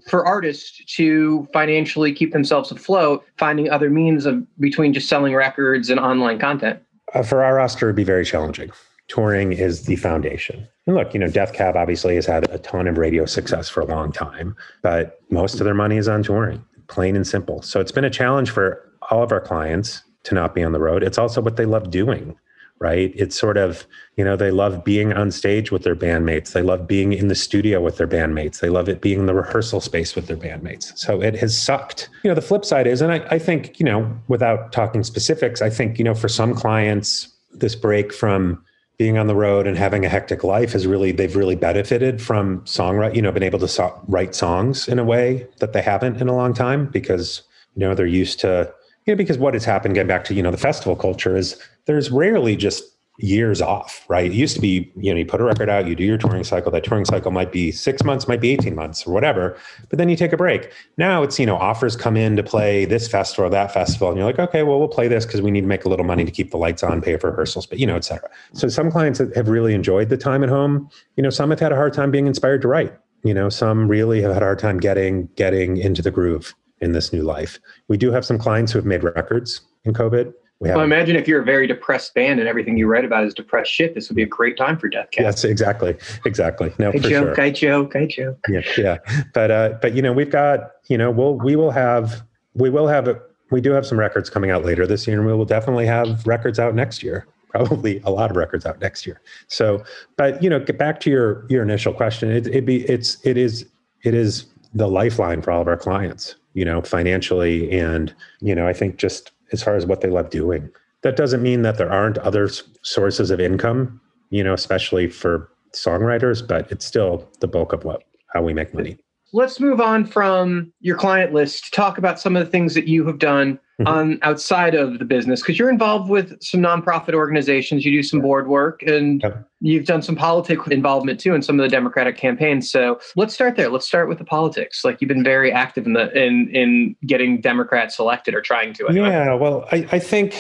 for artists to financially keep themselves afloat, finding other means of between just selling records and online content? Uh, for our roster, it'd be very challenging. Touring is the foundation. And look, you know, Death Cab obviously has had a ton of radio success for a long time, but most of their money is on touring, plain and simple. So it's been a challenge for all of our clients to not be on the road. It's also what they love doing, right? It's sort of, you know, they love being on stage with their bandmates. They love being in the studio with their bandmates. They love it being in the rehearsal space with their bandmates. So it has sucked. You know, the flip side is, and I, I think, you know, without talking specifics, I think, you know, for some clients, this break from being on the road and having a hectic life has really they've really benefited from songwriting you know been able to so- write songs in a way that they haven't in a long time because you know they're used to know because what has happened getting back to you know the festival culture is there's rarely just years off right? It used to be you know you put a record out you do your touring cycle that touring cycle might be six months might be 18 months or whatever but then you take a break. Now it's you know offers come in to play this festival or that festival and you're like okay well we'll play this because we need to make a little money to keep the lights on pay for rehearsals but you know et cetera. So some clients have really enjoyed the time at home you know some have had a hard time being inspired to write you know some really have had a hard time getting getting into the groove in this new life. We do have some clients who have made records in covid. We have Well, imagine if you're a very depressed band and everything you write about is depressed shit. This would be a great time for Death Cab. yes exactly. Exactly. No I for joke, sure. I joke, I joke. yeah yeah. But uh but you know we've got you know we'll we will have we will have a, we do have some records coming out later this year and we will definitely have records out next year. Probably a lot of records out next year. So but you know get back to your your initial question. It, it be it's it is it is the lifeline for all of our clients you know financially. And you know i think just as far as what they love doing that doesn't mean that there aren't other sources of income you know especially for songwriters but it's still the bulk of what how we make money. Let's move on from your client list to talk about some of the things that you have done On outside of the business because you're involved with some nonprofit organizations. You do some board work and Yep. you've done some politics involvement too in some of the Democratic campaigns. So let's start there. Let's start with the politics. Like you've been very active in the in in getting Democrats elected or trying to. Anyway. Yeah, well, I, I think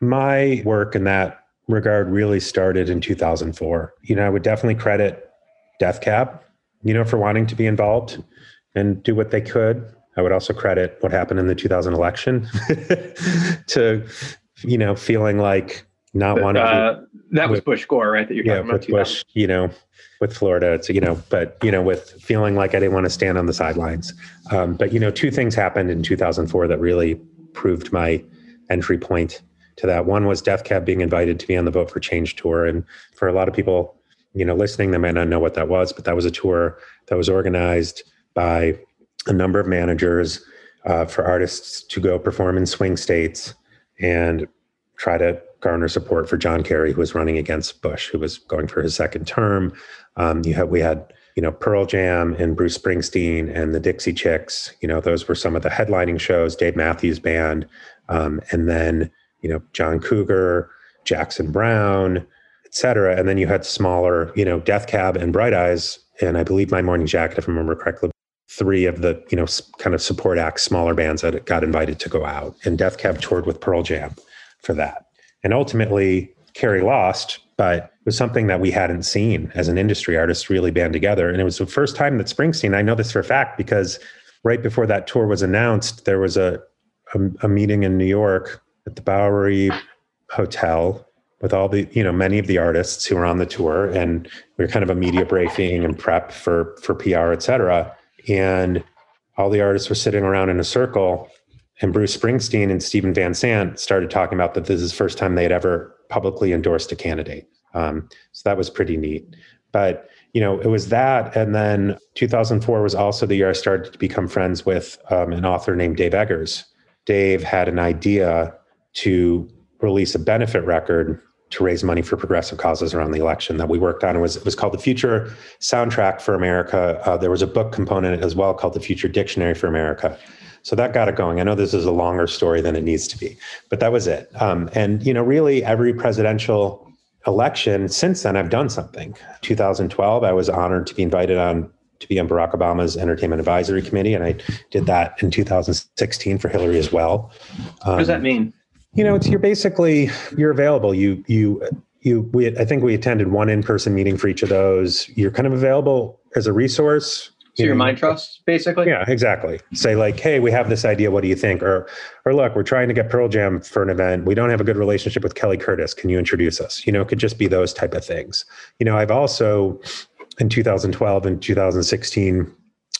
my work in that regard really started in 2004. You know, I would definitely credit Death Cab, you know, for wanting to be involved and do what they could. I would also credit what happened in the 2000 election to, you know, feeling like not But, of uh, that was with- Bush Gore, right? That you're yeah, with Bush, you know, with Florida, it's you know, but you know, with feeling like I didn't want to stand on the sidelines. Um, but you know, two things happened in 2004 that really proved my entry point to that. One was Death Cab being invited to be on the Vote for Change tour, and for a lot of people, you know, listening, they might not know what that was, but that was a tour that was organized by a number of managers uh, for artists to go perform in swing states and try to garner support for John Kerry, who was running against Bush, who was going for his second term. Um, you had we had you know Pearl Jam and Bruce Springsteen and the Dixie Chicks. You know those were some of the headlining shows. Dave Matthews Band, um, and then you know John Cougar, Jackson Browne, et cetera. And then you had smaller, you know, Death Cab and Bright Eyes, and I believe My Morning Jacket, if I remember correctly, three of the you know kind of support acts, smaller bands that got invited to go out. And Death Cab toured with Pearl Jam for that. And ultimately, Kerry lost, but it was something that we hadn't seen as an industry. Artists really band together, and it was the first time that Springsteen. I know this for a fact because right before that tour was announced, there was a a, a meeting in New York at the Bowery Hotel with all the you know many of the artists who were on the tour and we were kind of a media briefing and prep for for pr et cetera and all the artists were sitting around in a circle and bruce springsteen and steven van zandt started talking about that this is the first time they had ever publicly endorsed a candidate. Um, so that was pretty neat. But you know it was that and then 2004 was also the year i started to become friends with um, an author named dave eggers. Dave had an idea to release a benefit record to raise money for progressive causes around the election that we worked on. It was it was called the Future Soundtrack for America. Uh, there was a book component as well called the Future Dictionary for America. So that got it going. I know this is a longer story than it needs to be, but that was it. Um, and you know, really, every presidential election since then, I've done something. 2012, I was honored to be invited on to be on Barack Obama's Entertainment Advisory Committee, and I did that in 2016 for Hillary as well. What does that Um, mean? You know, it's you're basically you're available. You you you we I think we attended one in person meeting for each of those. You're kind of available as a resource. So your know, mind trust, basically. Yeah, exactly. Say like, hey, we have this idea. What do you think? Or or look, we're trying to get Pearl Jam for an event. We don't have a good relationship with Kelly Curtis. Can you introduce us? You know, it could just be those type of things. You know, I've also in 2012 and 2016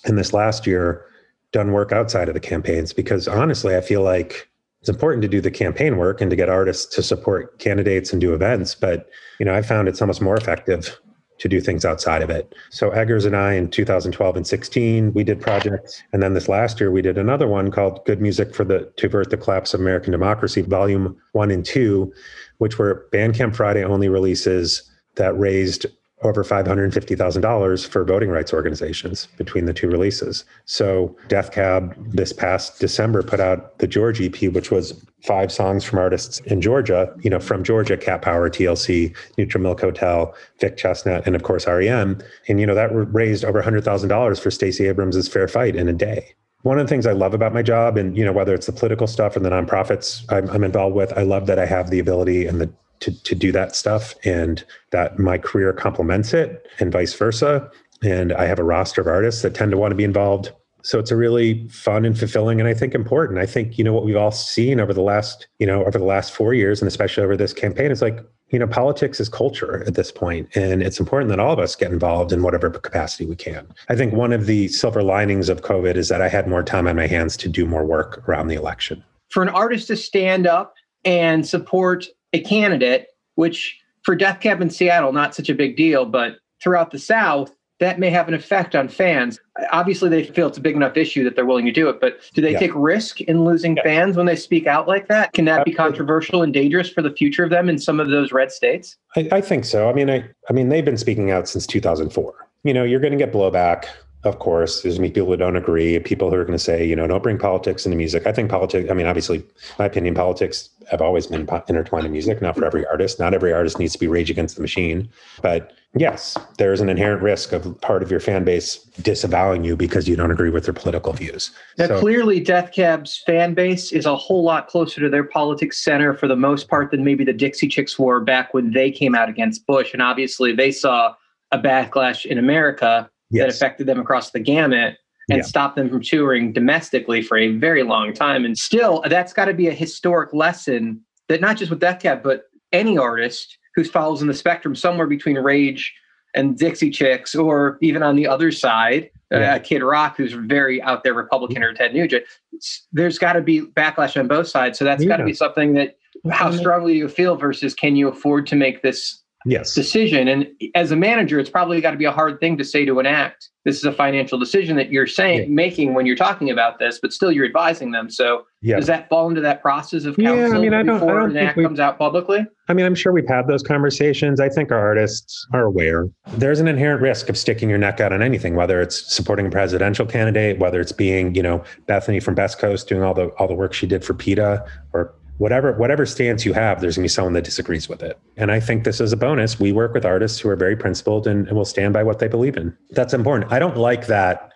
and this last year done work outside of the campaigns because honestly, I feel like it's important to do the campaign work and to get artists to support candidates and do events. But you know, I found it's almost more effective to do things outside of it. So Eggers and I in 2012 and 16, we did projects. And then this last year we did another one called Good Music for the to Avert the Collapse of American Democracy, volume one and two, which were Bandcamp Friday only releases that raised over $550,000 for voting rights organizations between the two releases. So Death Cab this past December put out the Georgia EP, which was five songs from artists in Georgia, you know, from Georgia, Cat Power, TLC, Neutral Milk Hotel, Vic Chesnutt, and of course REM. And, you know, that raised over $100,000 for Stacey Abrams' Fair Fight in a day. One of the things I love about my job, and you know, whether it's the political stuff or the nonprofits I'm, I'm involved with, I love that I have the ability and the to, to do that stuff and that my career complements it and vice versa. And I have a roster of artists that tend to want to be involved. So it's a really fun and fulfilling and I think important. I think, you know, what we've all seen over the last, you know, over the last four years and especially over this campaign is like, you know, politics is culture at this point, And it's important that all of us get involved in whatever capacity we can. I think one of the silver linings of COVID is that I had more time on my hands to do more work around the election. For an artist to stand up and support a candidate, which for Death Cab in Seattle, not such a big deal, but throughout the South, that may have an effect on fans. Obviously, they feel it's a big enough issue that they're willing to do it, but do they Yeah. take risk in losing fans when they speak out like that? Can that be controversial and dangerous for the future of them in some of those red states? I, I think so. I mean, I, I mean, they've been speaking out since 2004. You know, you're going to get blowback, of course. There's going to be people who don't agree, people who are going to say, you know, don't bring politics into music. I think politics. I mean, obviously, my opinion, politics have always been po- intertwined in music. Not for every artist. Not every artist needs to be Rage Against the Machine. But yes, there is an inherent risk of part of your fan base disavowing you because you don't agree with their political views. Now, So- clearly, Death Cab's fan base is a whole lot closer to their politics center for the most part than maybe the Dixie Chicks were back when they came out against Bush. And obviously, they saw a backlash in America that affected them across the gamut and Yeah. stopped them from touring domestically for a very long time. And still, that's got to be a historic lesson that not just with Death Cab, but any artist who falls in the spectrum somewhere between rage and Dixie Chicks, or even on the other side, Yeah. uh, Kid Rock, who's very out there Republican, or Ted Nugent. There's got to be backlash on both sides. So that's got to be something that how strongly you feel versus can you afford to make this Yes. decision? And as a manager, it's probably got to be a hard thing to say to an act. This is a financial decision that you're saying making when you're talking about this, but still you're advising them. So Yeah. does that fall into that process of Yeah, I counsel mean, I don't- I before don't an act we- comes out publicly? I mean, I'm sure we've had those conversations. I think our artists are aware. There's an inherent risk of sticking your neck out on anything, whether it's supporting a presidential candidate, whether it's being, you know, Bethany from Best Coast doing all the all the work she did for PETA, or whatever whatever stance you have, there's gonna be someone that disagrees with it. And I think this is a bonus. We work with artists who are very principled and, and will stand by what they believe in. That's important. I don't like that,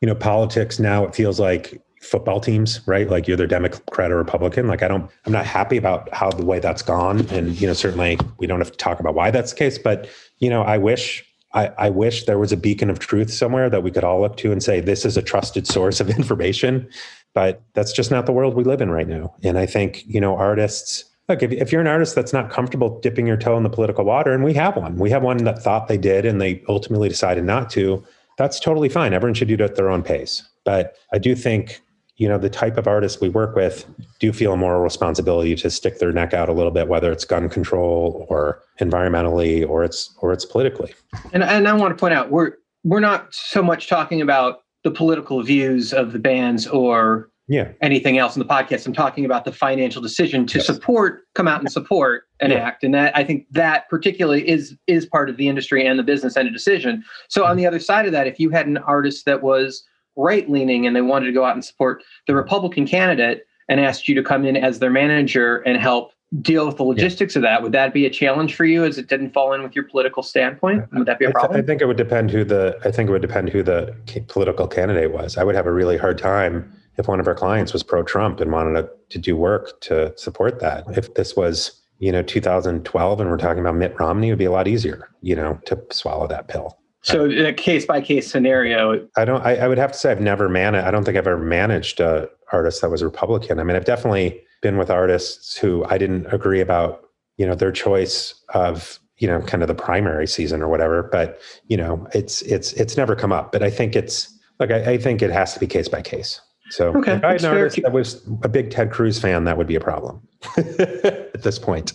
you know, politics now it feels like football teams, right? Like you're the Democrat or Republican. Like I don't, I'm not happy about how the way that's gone. And, you know, certainly we don't have to talk about why that's the case, but, you know, I wish, I, I wish there was a beacon of truth somewhere that we could all look to and say, this is a trusted source of information. But that's just not the world we live in right now. And I think, you know, artists, look, if, if you're an artist that's not comfortable dipping your toe in the political water, and we have one, we have one that thought they did and they ultimately decided not to, that's totally fine. Everyone should do it at their own pace. But I do think you know the type of artists we work with do feel a moral responsibility to stick their neck out a little bit whether it's gun control or environmentally or it's or it's politically And and I want to point out we're we're not so much talking about the political views of the bands or yeah anything else in the podcast. I'm talking about the financial decision to support, come out and support an Yeah. act, and that I think that particularly is is part of the industry and the business end of decision. So on mm-hmm. the other side of that, if you had an artist that was right leaning and they wanted to go out and support the Republican candidate and asked you to come in as their manager and help deal with the logistics of that, would that be a challenge for you as it didn't fall in with your political standpoint? Would that be a problem? I think it would depend who the i think it would depend who the political candidate was i would have a really hard time if one of our clients was pro-trump and wanted to, to do work to support that if this was you know 2012 and we're talking about mitt romney it would be a lot easier you know to swallow that pill So in a case by case scenario, I don't. I, I would have to say I've never managed. I don't think I've ever managed a artist that was Republican. I mean, I've definitely been with artists who I didn't agree about. You know, their choice of you know kind of the primary season or whatever. But you know, it's it's it's never come up. But I think it's like I, I think it has to be case by case. So Okay, if I had an artist that was a big Ted Cruz fan, that would be a problem at this point.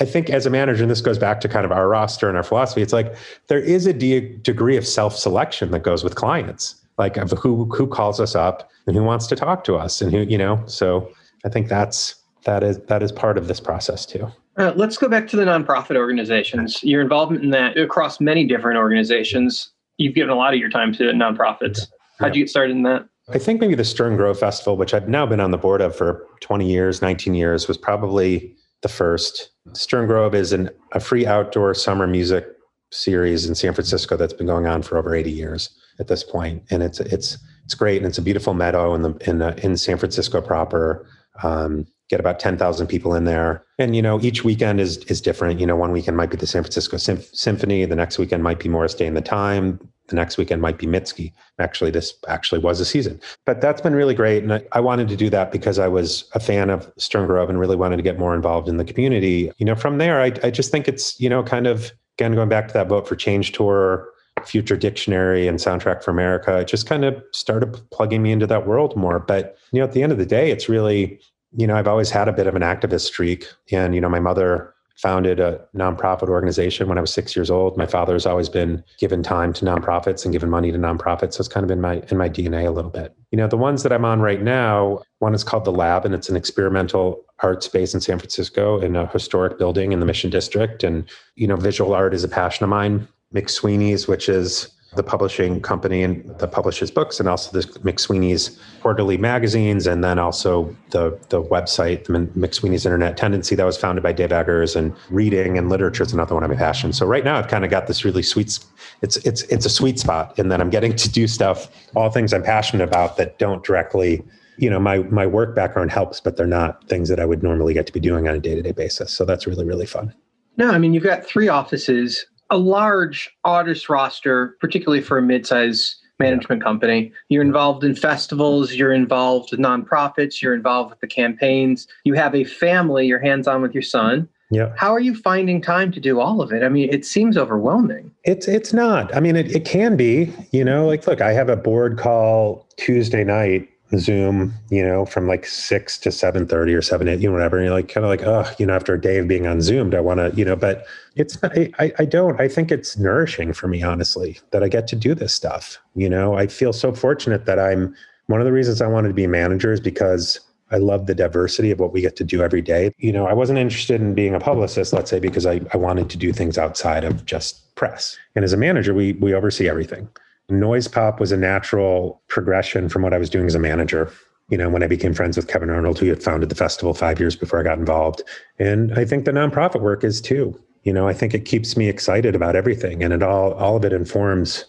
I think as a manager, and this goes back to kind of our roster and our philosophy, it's like there is a de- degree of self-selection that goes with clients, like of who who calls us up and who wants to talk to us, and who you know. So I think that's that is that is part of this process too. Uh, let's go back to the nonprofit organizations. Your involvement in that across many different organizations. You've given a lot of your time to nonprofits. How'd you get started in that? I think maybe the Stern Grove Festival, which I've now been on the board of for 20 years, 19 years, was probably the first. Stern Grove is an, a free outdoor summer music series in San Francisco that's been going on for over 80 years at this point, and it's it's it's great, and it's a beautiful meadow in the in uh, in San Francisco proper. Um, get about 10,000 people in there, and you know each weekend is is different. You know, one weekend might be the San Francisco Symph- Symphony, the next weekend might be Morris Day and the Time, the next weekend might be Mitski. Actually, this actually was a season, but that's been really great. And I, I wanted to do that because I was a fan of Stern Grove and really wanted to get more involved in the community. You know, from there, I, I just think it's, you know, kind of, again, going back to that Vote for Change tour, Future Dictionary and Soundtrack for America, it just kind of started plugging me into that world more. But, you know, at the end of the day, it's really, you know, I've always had a bit of an activist streak. And, you know, my mother founded a nonprofit organization when I was six years old. My father's always been given time to nonprofits and given money to nonprofits. So it's kind of in my in my DNA a little bit. You know, the ones that I'm on right now, one is called the Lab, and it's an experimental art space in San Francisco in a historic building in the Mission District. And you know, visual art is a passion of mine. McSweeney's, which is the publishing company and that publishes books, and also the McSweeney's quarterly magazines, and then also the the website, the McSweeney's Internet Tendency, that was founded by Dave Eggers, and reading and literature is another one of my passions. So right now, I've kind of got this really sweet. It's it's it's a sweet spot in that I'm getting to do stuff, all things I'm passionate about that don't directly. You know, my my work background helps, but they're not things that I would normally get to be doing on a day to day basis. So that's really really fun. No, I mean, you've got three offices, a large artist roster, particularly for a mid-size management company. You're involved in festivals, you're involved with nonprofits, you're involved with the campaigns. You have a family, you're hands-on with your son. Yeah. How are you finding time to do all of it? I mean, it seems overwhelming. It's it's not. I mean, it, it can be, you know, like look, I have a board call Tuesday night Zoom, you know, from like six to seven thirty or seven eight, you know, whatever. And you're like kind of like, oh, you know, after a day of being on Zoom, I want to, you know, but it's I, I don't. I think it's nourishing for me, honestly, that I get to do this stuff. You know, I feel so fortunate that I'm one of the reasons I wanted to be a manager is because I love the diversity of what we get to do every day. You know, I wasn't interested in being a publicist, let's say, because I, I wanted to do things outside of just press. And as a manager, we we oversee everything noise pop was a natural progression from what I was doing as a manager. You know, when I became friends with Kevin Arnold, who had founded the festival five years before I got involved. And I think the nonprofit work is too. You know, I think it keeps me excited about everything and it all all of it informs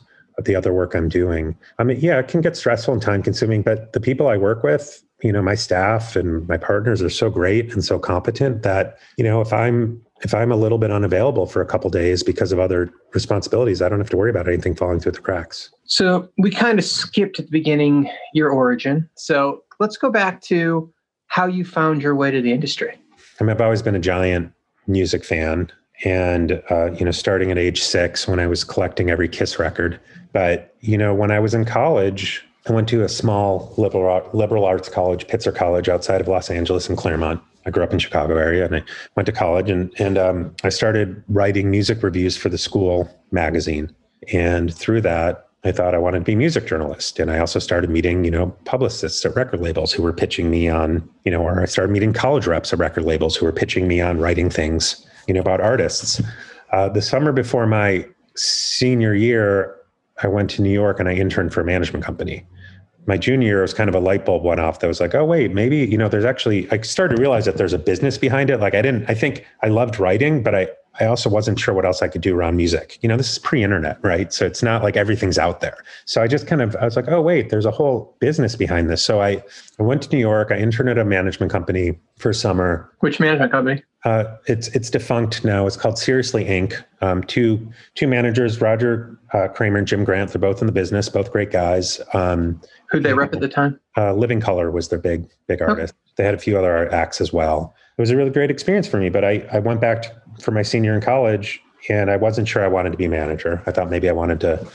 the other work I'm doing. I mean, yeah, it can get stressful and time consuming, but the people I work with, you know, my staff and my partners are so great and so competent that, you know, if I'm if I'm a little bit unavailable for a couple days because of other responsibilities, I don't have to worry about anything falling through the cracks. So we kind of skipped at the beginning your origin. So let's go back to how you found your way to the industry. I mean, I've always been a giant music fan, and uh, you know, starting at age six when I was collecting every Kiss record. But you know, when I was in college, I went to a small liberal liberal arts college, Pitzer College, outside of Los Angeles in Claremont I grew up in Chicago area and I went to college and and um, I started writing music reviews for the school magazine. And through that, I thought I wanted to be a music journalist. And I also started meeting, you know, publicists at record labels who were pitching me on, you know, or I started meeting college reps at record labels who were pitching me on writing things, you know, about artists. Uh, the summer before my senior year, I went to New York and I interned for a management company my junior year was kind of a light bulb went off that was like, oh wait, maybe you know, there's actually I started to realize that there's a business behind it. Like I didn't, I think I loved writing, but I I also wasn't sure what else I could do around music. You know, this is pre-internet, right? So it's not like everything's out there. So I just kind of I was like, oh wait, there's a whole business behind this. So I I went to New York. I interned at a management company for summer. Which management company? Uh, it's it's defunct now. It's called Seriously Inc. Um, two two managers, Roger uh, Kramer and Jim Grant. They're both in the business, both great guys. Um, Who'd they rep at the time? Uh, Living Colour was their big big artist. Okay. They had a few other acts as well. It was a really great experience for me. But I I went back to, for my senior in college, and I wasn't sure I wanted to be a manager. I thought maybe I wanted to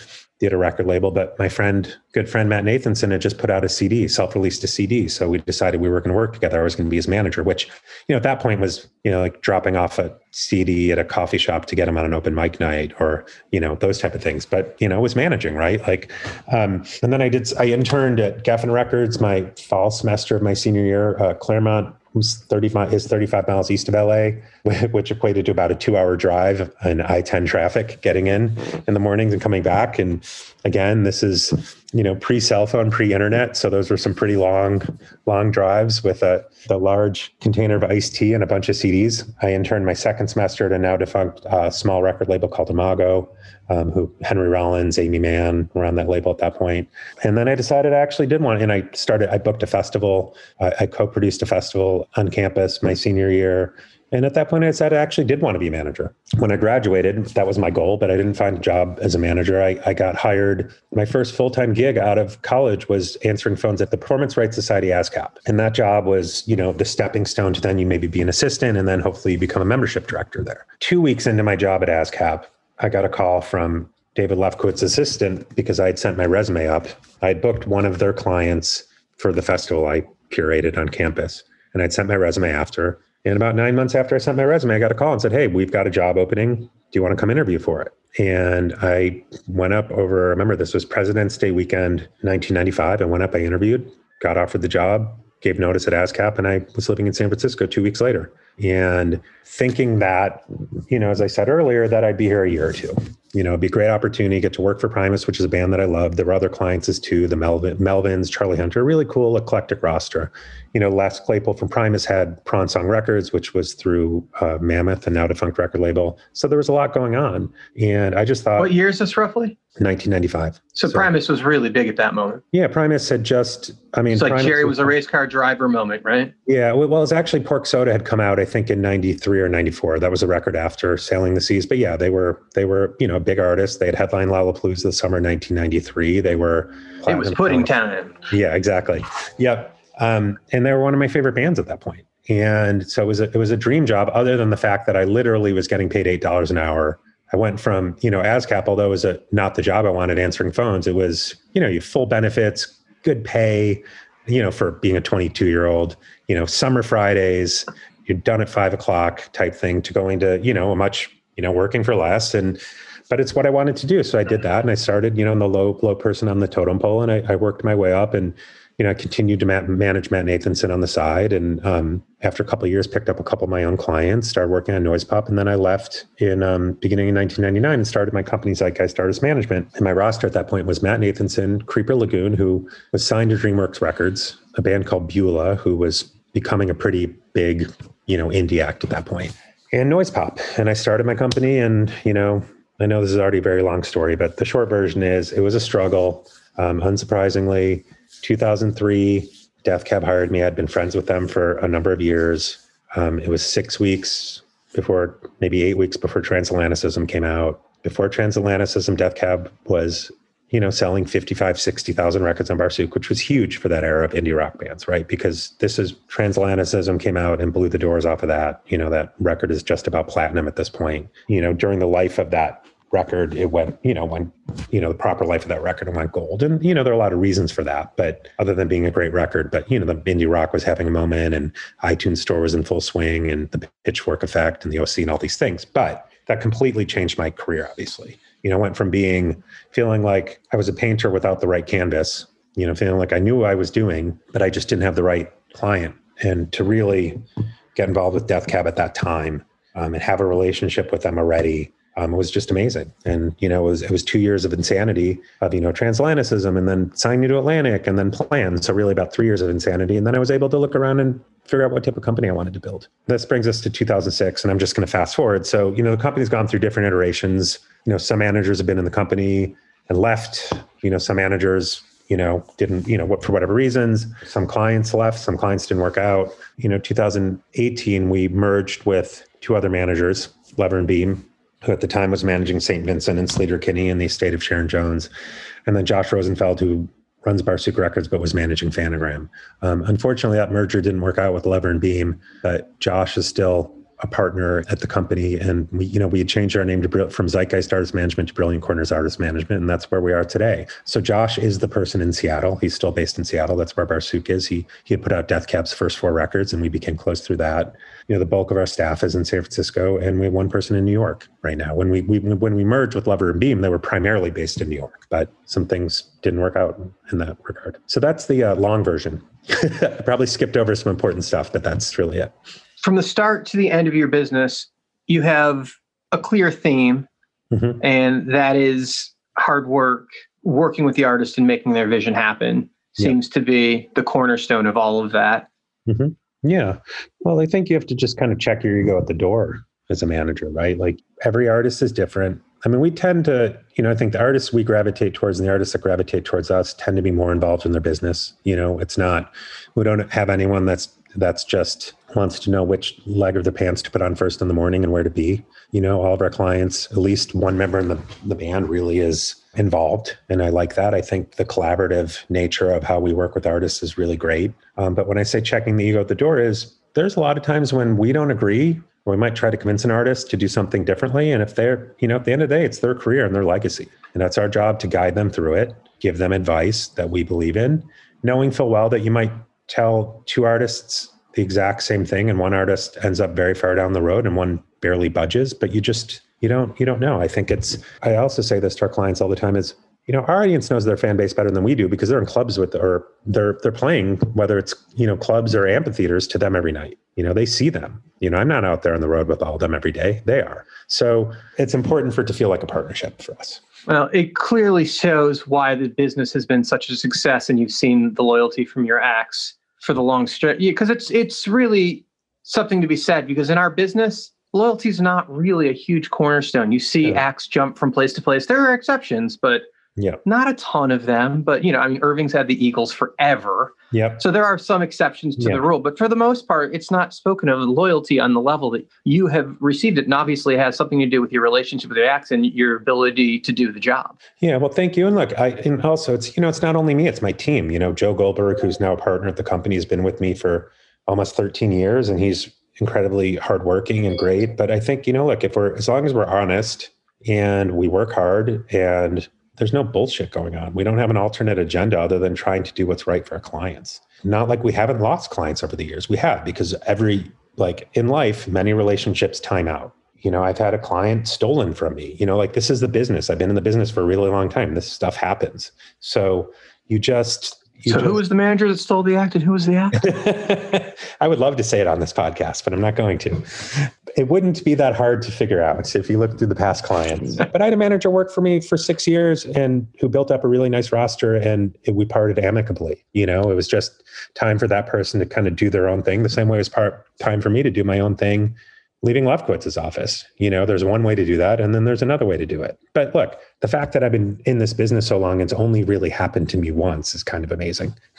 a record label, but my friend, good friend Matt Nathanson had just put out a CD, self-released a CD. So we decided we were going to work together. I was going to be his manager, which, you know, at that point was, you know, like dropping off a CD at a coffee shop to get him on an open mic night or, you know, those type of things. But, you know, was managing, right? Like, um, and then I did, I interned at Geffen Records my fall semester of my senior year, uh, Claremont was 35 is 35 miles east of LA, which equated to about a two hour drive in I-10 traffic getting in in the mornings and coming back. And again, this is you know pre cell phone, pre internet, so those were some pretty long long drives with a the large container of iced tea and a bunch of CDs. I interned my second semester at a now defunct uh, small record label called Imago um, who Henry Rollins, Aimee Mann on that label at that point. And then I decided I actually did want, and I started, I booked a festival. I, I co-produced a festival on campus my senior year. And at that point, I said I actually did want to be a manager. When I graduated, that was my goal, but I didn't find a job as a manager. I, I got hired. My first full time gig out of college was answering phones at the Performance Rights Society ASCAP. And that job was, you know, the stepping stone to then you maybe be an assistant and then hopefully you become a membership director there. Two weeks into my job at ASCAP, I got a call from David Lefkowitz's assistant because I had sent my resume up. I had booked one of their clients for the festival I curated on campus, and I'd sent my resume after. And about nine months after I sent my resume, I got a call and said, Hey, we've got a job opening. Do you want to come interview for it? And I went up over, remember, this was President's Day weekend, 1995. I went up, I interviewed, got offered the job, gave notice at ASCAP, and I was living in San Francisco two weeks later and thinking that, you know, as I said earlier, that I'd be here a year or two. You know, it'd be a great opportunity, get to work for Primus, which is a band that I love. There were other clients as too, the Melvin, Melvins, Charlie Hunter, really cool, eclectic roster. You know, Les Claypool from Primus had Prawn Song Records, which was through uh, Mammoth and now defunct record label. So there was a lot going on. And I just thought. What year is this roughly? 1995. So, so, Primus was really big at that moment. Yeah, Primus had just, I mean, it's like Primus Jerry was, a race car driver moment, right? Yeah, well, it's actually Pork Soda had come out, I think, in '93 or '94. That was a record after Sailing the Seas. But yeah, they were they were you know big artists. They had headlined Lollapalooza the summer 1993. They were. It was pudding time. Yeah, exactly. Yep. Um, and they were one of my favorite bands at that point. And so it was a, it was a dream job, other than the fact that I literally was getting paid eight dollars an hour. I went from you know ASCAP, although it was a, not the job I wanted, answering phones. It was you know you full benefits, good pay, you know for being a 22 year old. You know summer Fridays, you're done at five o'clock type thing to going to you know a much you know working for less and but it's what I wanted to do. So I did that and I started, you know, in the low, low person on the totem pole and I, I worked my way up and, you know, I continued to ma- manage Matt Nathanson on the side. And um, after a couple of years, picked up a couple of my own clients, started working on Noise Pop. And then I left in um, beginning in 1999 and started my company Zeitgeist Artist Management. And my roster at that point was Matt Nathanson, Creeper Lagoon, who was signed to DreamWorks Records, a band called Beulah, who was becoming a pretty big, you know, indie act at that point and noise pop and i started my company and you know I know this is already a very long story, but the short version is it was a struggle. Um, unsurprisingly, 2003, Death Cab hired me. I'd been friends with them for a number of years. Um, it was six weeks before, maybe eight weeks before Transatlanticism came out. Before Transatlanticism, Death Cab was you know, selling 55, 60,000 records on Barsuk, which was huge for that era of indie rock bands, right? Because this is Transatlanticism came out and blew the doors off of that. You know, that record is just about platinum at this point. You know, during the life of that record, it went, you know, when, you know, the proper life of that record, went gold. And, you know, there are a lot of reasons for that, but other than being a great record, but, you know, the indie rock was having a moment and iTunes store was in full swing and the pitchfork effect and the OC and all these things. But that completely changed my career, obviously you know went from being feeling like i was a painter without the right canvas you know feeling like i knew what i was doing but i just didn't have the right client and to really get involved with death cab at that time um, and have a relationship with them already um, was just amazing and you know it was it was two years of insanity of you know transatlanticism and then signing to atlantic and then plan so really about three years of insanity and then i was able to look around and figure out what type of company I wanted to build. This brings us to 2006, and I'm just going to fast forward. So, you know, the company's gone through different iterations. You know, some managers have been in the company and left. You know, some managers, you know, didn't, you know, what for whatever reasons. Some clients left. Some clients didn't work out. You know, 2018, we merged with two other managers, Lever and Beam, who at the time was managing St. Vincent and Sleater Kinney in the estate of Sharon Jones, and then Josh Rosenfeld, who runs Barsuk Records, but was managing Fanagram. Um, unfortunately, that merger didn't work out with Lever and Beam, but Josh is still a partner at the company, and we, you know, we had changed our name to from Zeitgeist Artist Management to Brilliant Corners Artist Management, and that's where we are today. So Josh is the person in Seattle. He's still based in Seattle. That's where Barsuk is. He he had put out Death Cab's first four records, and we became close through that. You know, the bulk of our staff is in San Francisco, and we have one person in New York right now. When we, we when we merged with Lever and Beam, they were primarily based in New York, but some things didn't work out in that regard. So that's the uh, long version. I probably skipped over some important stuff, but that's really it from the start to the end of your business, you have a clear theme, mm-hmm. and that is hard work, working with the artist and making their vision happen seems to be the cornerstone of all of that. Mm-hmm. Yeah. Well, I think you have to just kind of check your ego at the door as a manager, right? Like every artist is different. I mean, we tend to, you know, I think the artists we gravitate towards and the artists that gravitate towards us tend to be more involved in their business. You know, it's not, we don't have anyone that's that's just wants to know which leg of the pants to put on first in the morning and where to be. You know, all of our clients, at least one member in the, the band really is involved. And I like that. I think the collaborative nature of how we work with artists is really great. Um, but when I say checking the ego at the door is there's a lot of times when we don't agree or we might try to convince an artist to do something differently. And if they're, you know, at the end of the day, it's their career and their legacy. And that's our job to guide them through it, give them advice that we believe in, knowing full well that you might tell two artists the exact same thing and one artist ends up very far down the road and one barely budges but you just you don't you don't know. I think it's i also say this to our clients all the time is you know our audience knows their fan base better than we do because they're in clubs with or they're they're playing whether it's you know clubs or amphitheaters to them every night. You know they see them. You know i'm not out there on the road with all of them every day. They are. So it's important for it to feel like a partnership for us well, it clearly shows why the business has been such a success, and you've seen the loyalty from your acts for the long stretch. Because yeah, it's it's really something to be said. Because in our business, loyalty is not really a huge cornerstone. You see yeah. acts jump from place to place. There are exceptions, but yeah. Not a ton of them, but you know, I mean, Irving's had the Eagles forever. Yep. So there are some exceptions to yep. the rule, but for the most part, it's not spoken of loyalty on the level that you have received it. And obviously, it has something to do with your relationship with the acts and your ability to do the job. Yeah. Well, thank you. And look, I and also it's you know it's not only me, it's my team. You know, Joe Goldberg, who's now a partner at the company, has been with me for almost 13 years, and he's incredibly hardworking and great. But I think, you know, look, if we're, as long as we're honest and we work hard and there's no bullshit going on. We don't have an alternate agenda other than trying to do what's right for our clients. Not like we haven't lost clients over the years. We have because every, like in life, many relationships time out. You know, I've had a client stolen from me. You know, like this is the business. I've been in the business for a really long time. This stuff happens. So you just, so who was the manager that stole the act and who was the act? I would love to say it on this podcast, but I'm not going to. It wouldn't be that hard to figure out if you look through the past clients. But I had a manager work for me for six years and who built up a really nice roster and it, we parted amicably. You know, it was just time for that person to kind of do their own thing the same way it was part time for me to do my own thing leaving Lefkowitz's office. You know, there's one way to do that, and then there's another way to do it. But look, the fact that I've been in this business so long, it's only really happened to me once is kind of amazing.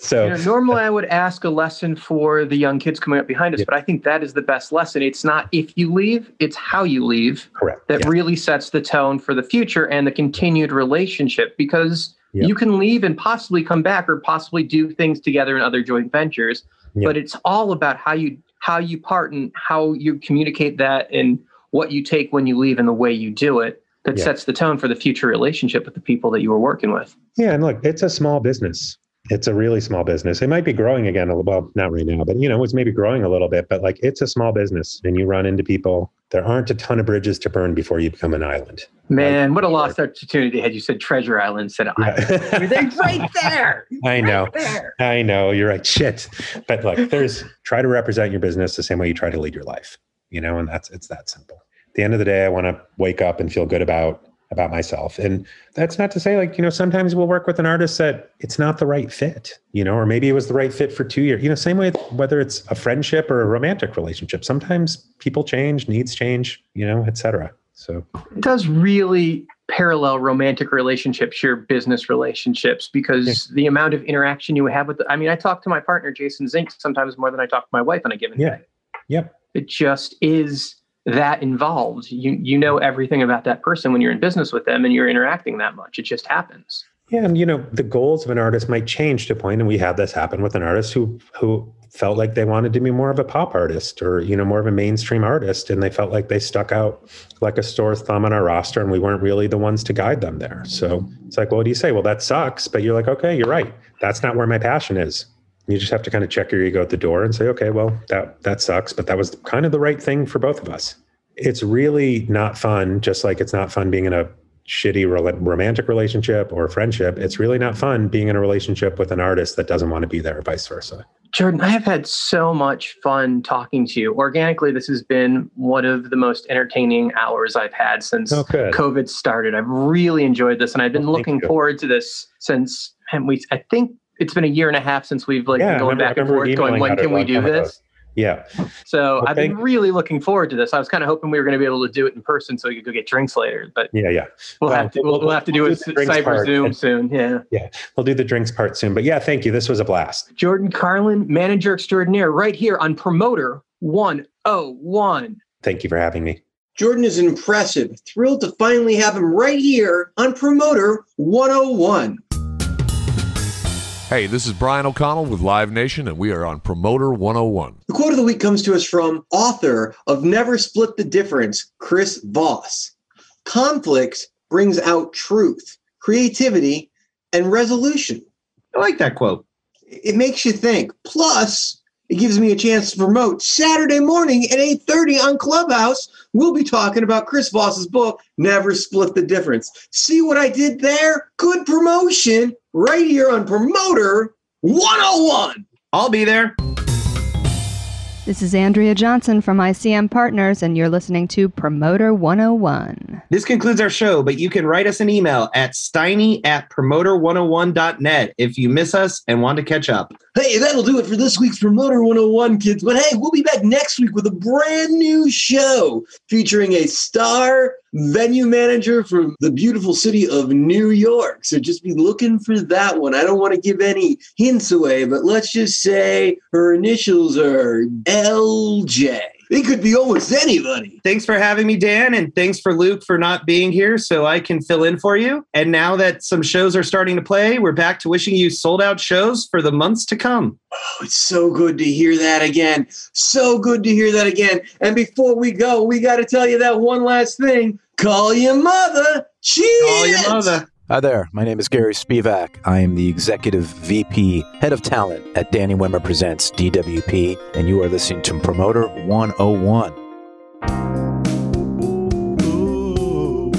so you know, normally I would ask a lesson for the young kids coming up behind us, Yeah. but I think that is the best lesson. It's not if you leave, it's how you leave. Correct. That Yeah. really sets the tone for the future and the continued relationship because Yeah. you can leave and possibly come back or possibly do things together in other joint ventures. But it's all about how you how you part and how you communicate that and what you take when you leave and the way you do it that Yeah. sets the tone for the future relationship with the people that you were working with. Yeah, and look, it's a small business. It's a really small business. It might be growing again a little well, not right now, but you know, it's maybe growing a little bit, but like it's a small business and you run into people. There aren't a ton of bridges to burn before you become an island. Man, what a lost opportunity had you said Treasure Island instead of Island. They're right there. I know. There. I know. You're right. Shit. But look, there's try to represent your business the same way you try to lead your life. You know, and that's it's that simple. At the end of the day, I want to wake up and feel good about about myself. And that's not to say like, you know, sometimes we'll work with an artist that it's not the right fit, you know, or maybe it was the right fit for two years. You know, same way whether it's a friendship or a romantic relationship. Sometimes people change, needs change, you know, et cetera. So It does really parallel romantic relationships, your business relationships, because the amount of interaction you have with, I mean, I talk to my partner, Jason Zink, sometimes more than I talk to my wife on a given Yeah. day. Yep. It just is that involved. You you know everything about that person when you're in business with them and you're interacting that much. It just happens. Yeah, and you know, the goals of an artist might change to a point, and we had this happen with an artist who who felt like they wanted to be more of a pop artist or you know more of a mainstream artist, and they felt like they stuck out like a sore thumb on our roster, and we weren't really the ones to guide them there. So it's like, well, what do you say? Well, that sucks, but you're like, okay, you're right. That's not where my passion is. You just have to kind of check your ego at the door and say, okay, well, that that sucks, but that was kind of the right thing for both of us. It's really not fun, just like it's not fun being in a shitty romantic relationship or friendship. It's really not fun being in a relationship with an artist that doesn't want to be there, or vice versa. Jordan, I have had so much fun talking to you. Organically, this has been one of the most entertaining hours I've had since Oh. COVID started. I've really enjoyed this, and I've been Well, looking you. forward to this since. And we, I think it's been a year and a half since we've like Yeah, been going remember- back and forth, going, when can we do time ago. this? Yeah. So Well, I've been really looking forward to this. I was kind of hoping we were going to be able to do it in person so we could go get drinks later, but Yeah, yeah. we'll Well, have to we'll, we'll have to do we'll it do the cyber part Zoom and- soon. Yeah. Yeah. We'll do the drinks part soon. But yeah, thank you. This was a blast. Jordan Kurland, manager extraordinaire, right here on Promoter 101. Thank you for having me. Jordan is impressive. Thrilled to finally have him right here on Promoter 101. Hey, this is Brian O'Connell with Live Nation, and we are on Promoter 101. The quote of the week comes to us from author of Never Split the Difference, Chris Voss. Conflict brings out truth, creativity, and resolution. I like that quote. It makes you think. Plus, it gives me a chance to promote Saturday morning at 8:30 on Clubhouse. We'll be talking about Chris Voss's book, Never Split the Difference. See what I did there? Good promotion right here on Promoter 101. I'll be there. This is Andrea Johnson from ICM Partners, and you're listening to Promoter 101. This concludes our show, but you can write us an email at steiny at promoter101.net if you miss us and want to catch up. Hey, that'll do it for this week's Promoter 101, kids. But hey, we'll be back next week with a brand new show featuring a star venue manager from the beautiful city of New York. So just be looking for that one. I don't want to give any hints away, but let's just say her initials are LJ. It could be almost anybody. Thanks for having me, Dan, and thanks for Luke for not being here so I can fill in for you. And now that some shows are starting to play, we're back to wishing you sold out shows for the months to come. Oh, it's so good to hear that again. So good to hear that again. And before we go, we got to tell you that one last thing. Call your mother. Cheers. Call your mother. Hi there, my name is Gary Spivack. I am the Executive VP, Head of Talent at Danny Wimmer Presents DWP, and you are listening to Promoter 101. Ooh.